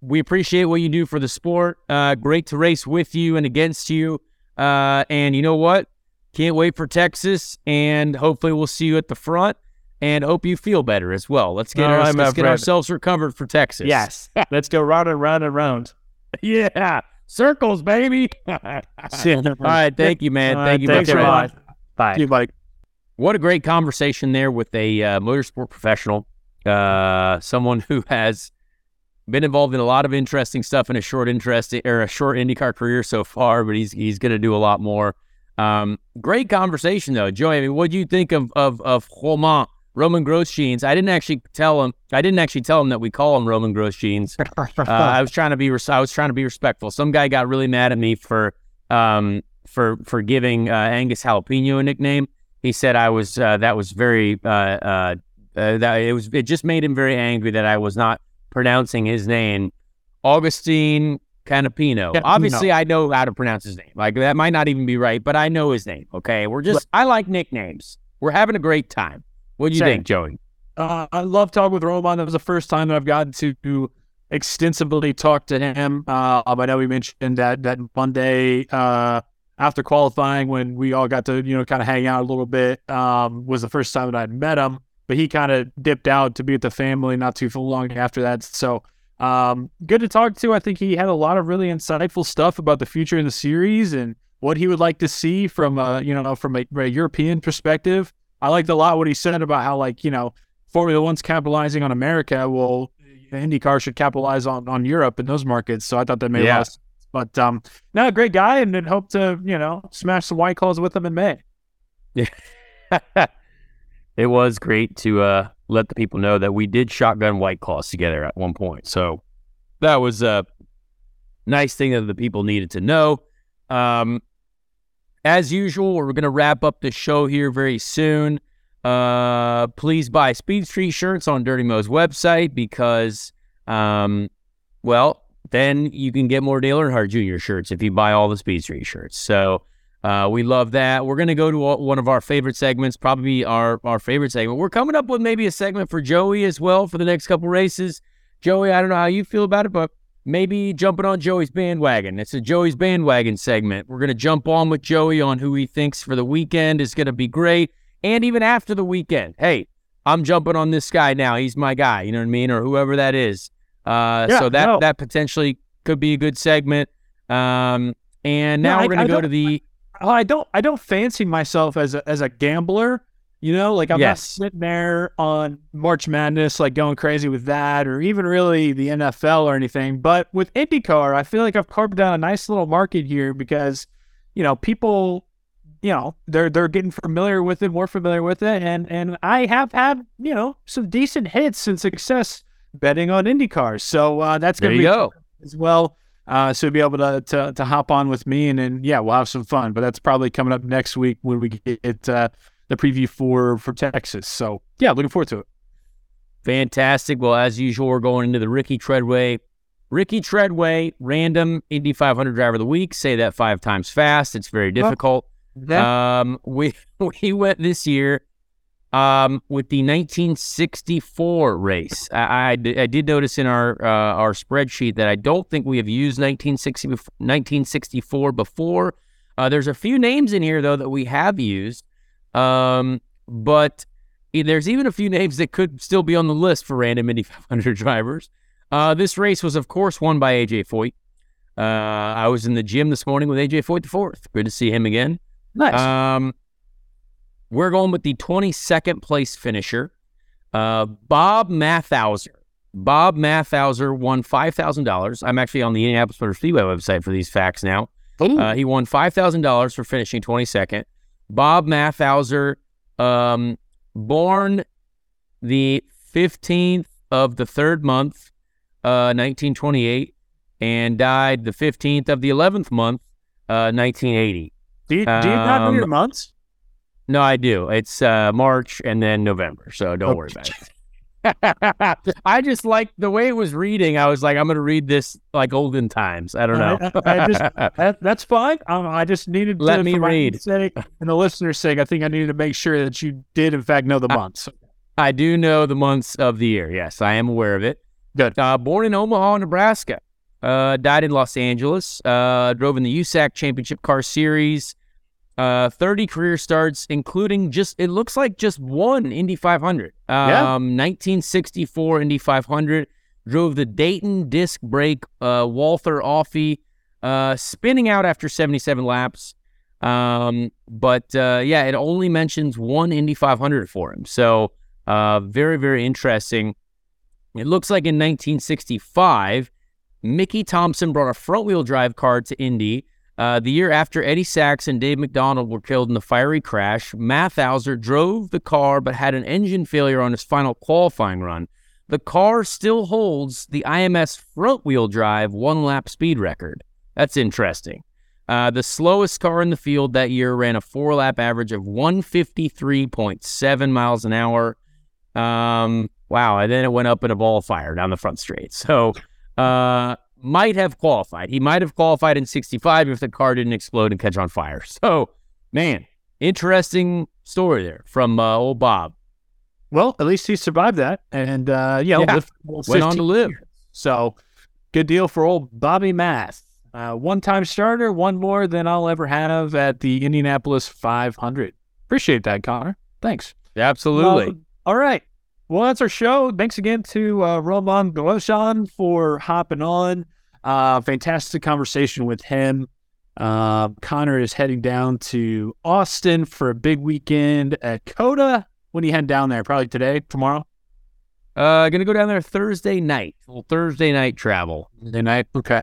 [SPEAKER 4] we appreciate what you do for the sport. Uh, great to race with you and against you. Uh, and you know what? Can't wait for Texas, and hopefully we'll see you at the front and hope you feel better as well. Let's get, our, right, let's get ourselves recovered for Texas.
[SPEAKER 5] Yes. let's go round and round and round.
[SPEAKER 3] Yeah. Circles, baby.
[SPEAKER 4] All right. Thank you, man. Right, thank you.
[SPEAKER 5] Thanks a lot. Bye.
[SPEAKER 3] Thank you, Mike.
[SPEAKER 4] What a great conversation there with a uh, motorsport professional, uh, someone who has been involved in a lot of interesting stuff in a short interest or a short IndyCar career so far, but he's he's going to do a lot more. Um, great conversation though, Joey. I mean, what do you think of of of Romain Roman Grosjeans. I didn't actually tell him. I didn't actually tell him that we call him Roman Grosjeans. uh, I was trying to be. I was trying to be respectful. Some guy got really mad at me for um for for giving uh, Angus Jalapeno a nickname. He said I was uh, that was very uh, uh, uh, that it was it just made him very angry that I was not pronouncing his name, Augustine Canapino. Obviously, no. I know how to pronounce his name. Like that might not even be right, but I know his name. Okay, we're just I like nicknames. We're having a great time. What do you Same. think, Joey?
[SPEAKER 3] Uh, I love talking with Roman. That was the first time that I've gotten to extensively talk to him. Uh, I know we mentioned that that Monday uh, after qualifying when we all got to you know kind of hang out a little bit um, was the first time that I'd met him. But he kind of dipped out to be with the family not too long after that. So um, good to talk to. I think he had a lot of really insightful stuff about the future in the series and what he would like to see from a you know from a, a European perspective. I liked a lot what he said about how like you know Formula One's capitalizing on America. Well, IndyCar should capitalize on on Europe and those markets. So I thought that made yeah. a lot of sense. But um, no, great guy, and then hope to you know smash some white claws with him in May.
[SPEAKER 4] Yeah, it was great to uh, let the people know that we did shotgun white claws together at one point. So that was a nice thing that the people needed to know. Um, as usual, we're going to wrap up the show here very soon. Uh, please buy Speed Street shirts on Dirty Mo's website because, um, well, then you can get more Dale Earnhardt Jr. shirts if you buy all the Speed Street shirts. So uh, we love that. We're going to go to one of our favorite segments, probably our, our favorite segment. We're coming up with maybe a segment for Joey as well for the next couple races. Joey, I don't know how you feel about it, but maybe jumping on Joey's bandwagon. It's a Joey's bandwagon segment. We're going to jump on with Joey on who he thinks for the weekend is going to be great. And even after the weekend, hey, I'm jumping on this guy now. He's my guy, you know what I mean? Or whoever that is. Uh, yeah, so that, no. that potentially could be a good segment. Um, and now no, we're going to go to the.
[SPEAKER 3] Oh I don't. I don't fancy myself as a as a gambler. You know, like I'm yes. not sitting there on March Madness, like going crazy with that, or even really the NFL or anything. But with IndyCar, I feel like I've carved out a nice little market here because, you know, people, you know, they're they're getting familiar with it, more familiar with it, and and I have had you know some decent hits and success betting on IndyCar. So uh, that's gonna
[SPEAKER 4] be go.
[SPEAKER 3] as well. Uh, so be able to, to to hop on with me, and then yeah, we'll have some fun. But that's probably coming up next week when we get uh, the preview for for Texas. So yeah, looking forward to it.
[SPEAKER 4] Fantastic. Well, as usual, we're going into the Ricky Treadway. Ricky Treadway, random Indy 500 driver of the week. Say that five times fast. It's very difficult. Well, um, we we went this year um, with the 1964 race. I, I, I did notice in our uh, our spreadsheet that I don't think we have used 1960, 1964 before. Uh, there's a few names in here though that we have used, um, but there's even a few names that could still be on the list for random Indy 500 drivers. Uh, this race was, of course, won by AJ Foyt. Uh, I was in the gym this morning with AJ Foyt the fourth. Good to see him again.
[SPEAKER 3] Nice. Um,
[SPEAKER 4] we're going with the 22nd place finisher, uh, Bob Mathouser. Bob Mathouser won $5,000. I'm actually on the Indianapolis Motor Speedway website for these facts now. Uh, he won $5,000 for finishing 22nd. Bob Mathouser, um, born the 15th of the third month, uh, 1928, and died the 15th of the 11th month, uh, 1980.
[SPEAKER 3] Do you, do you not know your um, months?
[SPEAKER 4] No, I do. It's uh, March and then November, so don't worry about it. I just like the way it was reading. I was like, I'm going to read this like olden times. I don't know.
[SPEAKER 3] I, I just, that, that's fine. Um, I just needed
[SPEAKER 4] to let me read.
[SPEAKER 3] Sake, and the listener's sake, I think I needed to make sure that you did, in fact, know the months.
[SPEAKER 4] I, I do know the months of the year. Yes, I am aware of it.
[SPEAKER 3] Good.
[SPEAKER 4] Uh, born in Omaha, Nebraska. Uh, died in Los Angeles. Uh, drove in the USAC Championship Car Series. Uh, 30 career starts, including just, it looks like just one Indy 500. Um, yeah. 1964 Indy 500. Drove the Dayton disc brake uh, Walther Offy, uh, spinning out after 77 laps. Um, but uh, yeah, it only mentions one Indy 500 for him. So uh, very, very interesting. It looks like in 1965, Mickey Thompson brought a front wheel drive car to Indy. Uh, the year after Eddie Sachs and Dave MacDonald were killed in the fiery crash, Mathouser drove the car but had an engine failure on his final qualifying run. The car still holds the IMS front wheel drive one lap speed record. That's interesting. Uh, the slowest car in the field that year ran a four lap average of 153.7 miles an hour. Um, wow. And then it went up in a ball of fire down the front straight. So, uh, might have qualified. He might have qualified in 65 if the car didn't explode and catch on fire. So, man, interesting story there from uh, old Bob.
[SPEAKER 3] Well, at least he survived that, and uh, you know,
[SPEAKER 4] yeah, went on to live. Years.
[SPEAKER 3] So, good deal for old Bobby Mass. Uh, one-time starter, one more than I'll ever have at the Indianapolis 500. Appreciate that, Conor. Thanks.
[SPEAKER 4] Absolutely.
[SPEAKER 3] all right. Well, that's our show. Thanks again to uh, Romain Grosjean for hopping on. Uh, fantastic conversation with him. Uh, Conor is heading down to Austin for a big weekend at COTA. When you head down there? Probably today, tomorrow?
[SPEAKER 4] Uh, gonna go down there Thursday night. Well, Thursday night travel.
[SPEAKER 3] Thursday night. Okay.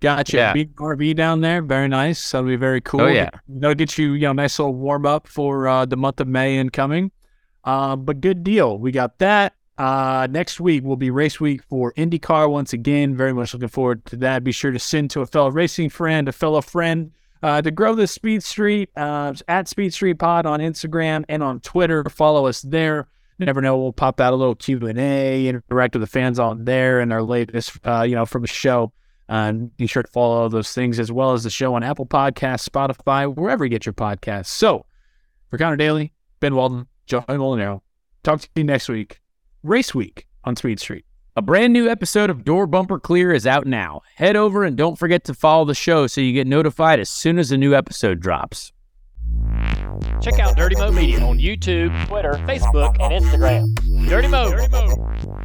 [SPEAKER 3] Gotcha. Yeah. Big RV down there. Very nice. That'll be very cool. Oh,
[SPEAKER 4] yeah.
[SPEAKER 3] That'll get you, you know, nice little warm up for uh, the month of May incoming. Uh, but good deal. We got that. Uh, next week will be race week for IndyCar once again. Very much looking forward to that. Be sure to send to a fellow racing friend, a fellow friend, uh, to grow the Speed Street uh, at Speed Street Pod on Instagram and on Twitter. Follow us there. never know, we'll pop out a little Q and A, interact with the fans on there, and our latest, uh, you know, from the show. Uh, be sure to follow those things as well as the show on Apple Podcasts, Spotify, wherever you get your podcasts. So, for Conor Daly, Ben Walden, Joey Mulinaro. Talk to you next week. Race Week on Speed Street.
[SPEAKER 4] A brand new episode of Door Bumper Clear is out now. Head over and don't forget to follow the show so you get notified as soon as a new episode drops.
[SPEAKER 6] Check out Dirty Mo Media on YouTube, Twitter, Facebook, and Instagram. Dirty Mo. Dirty Mo.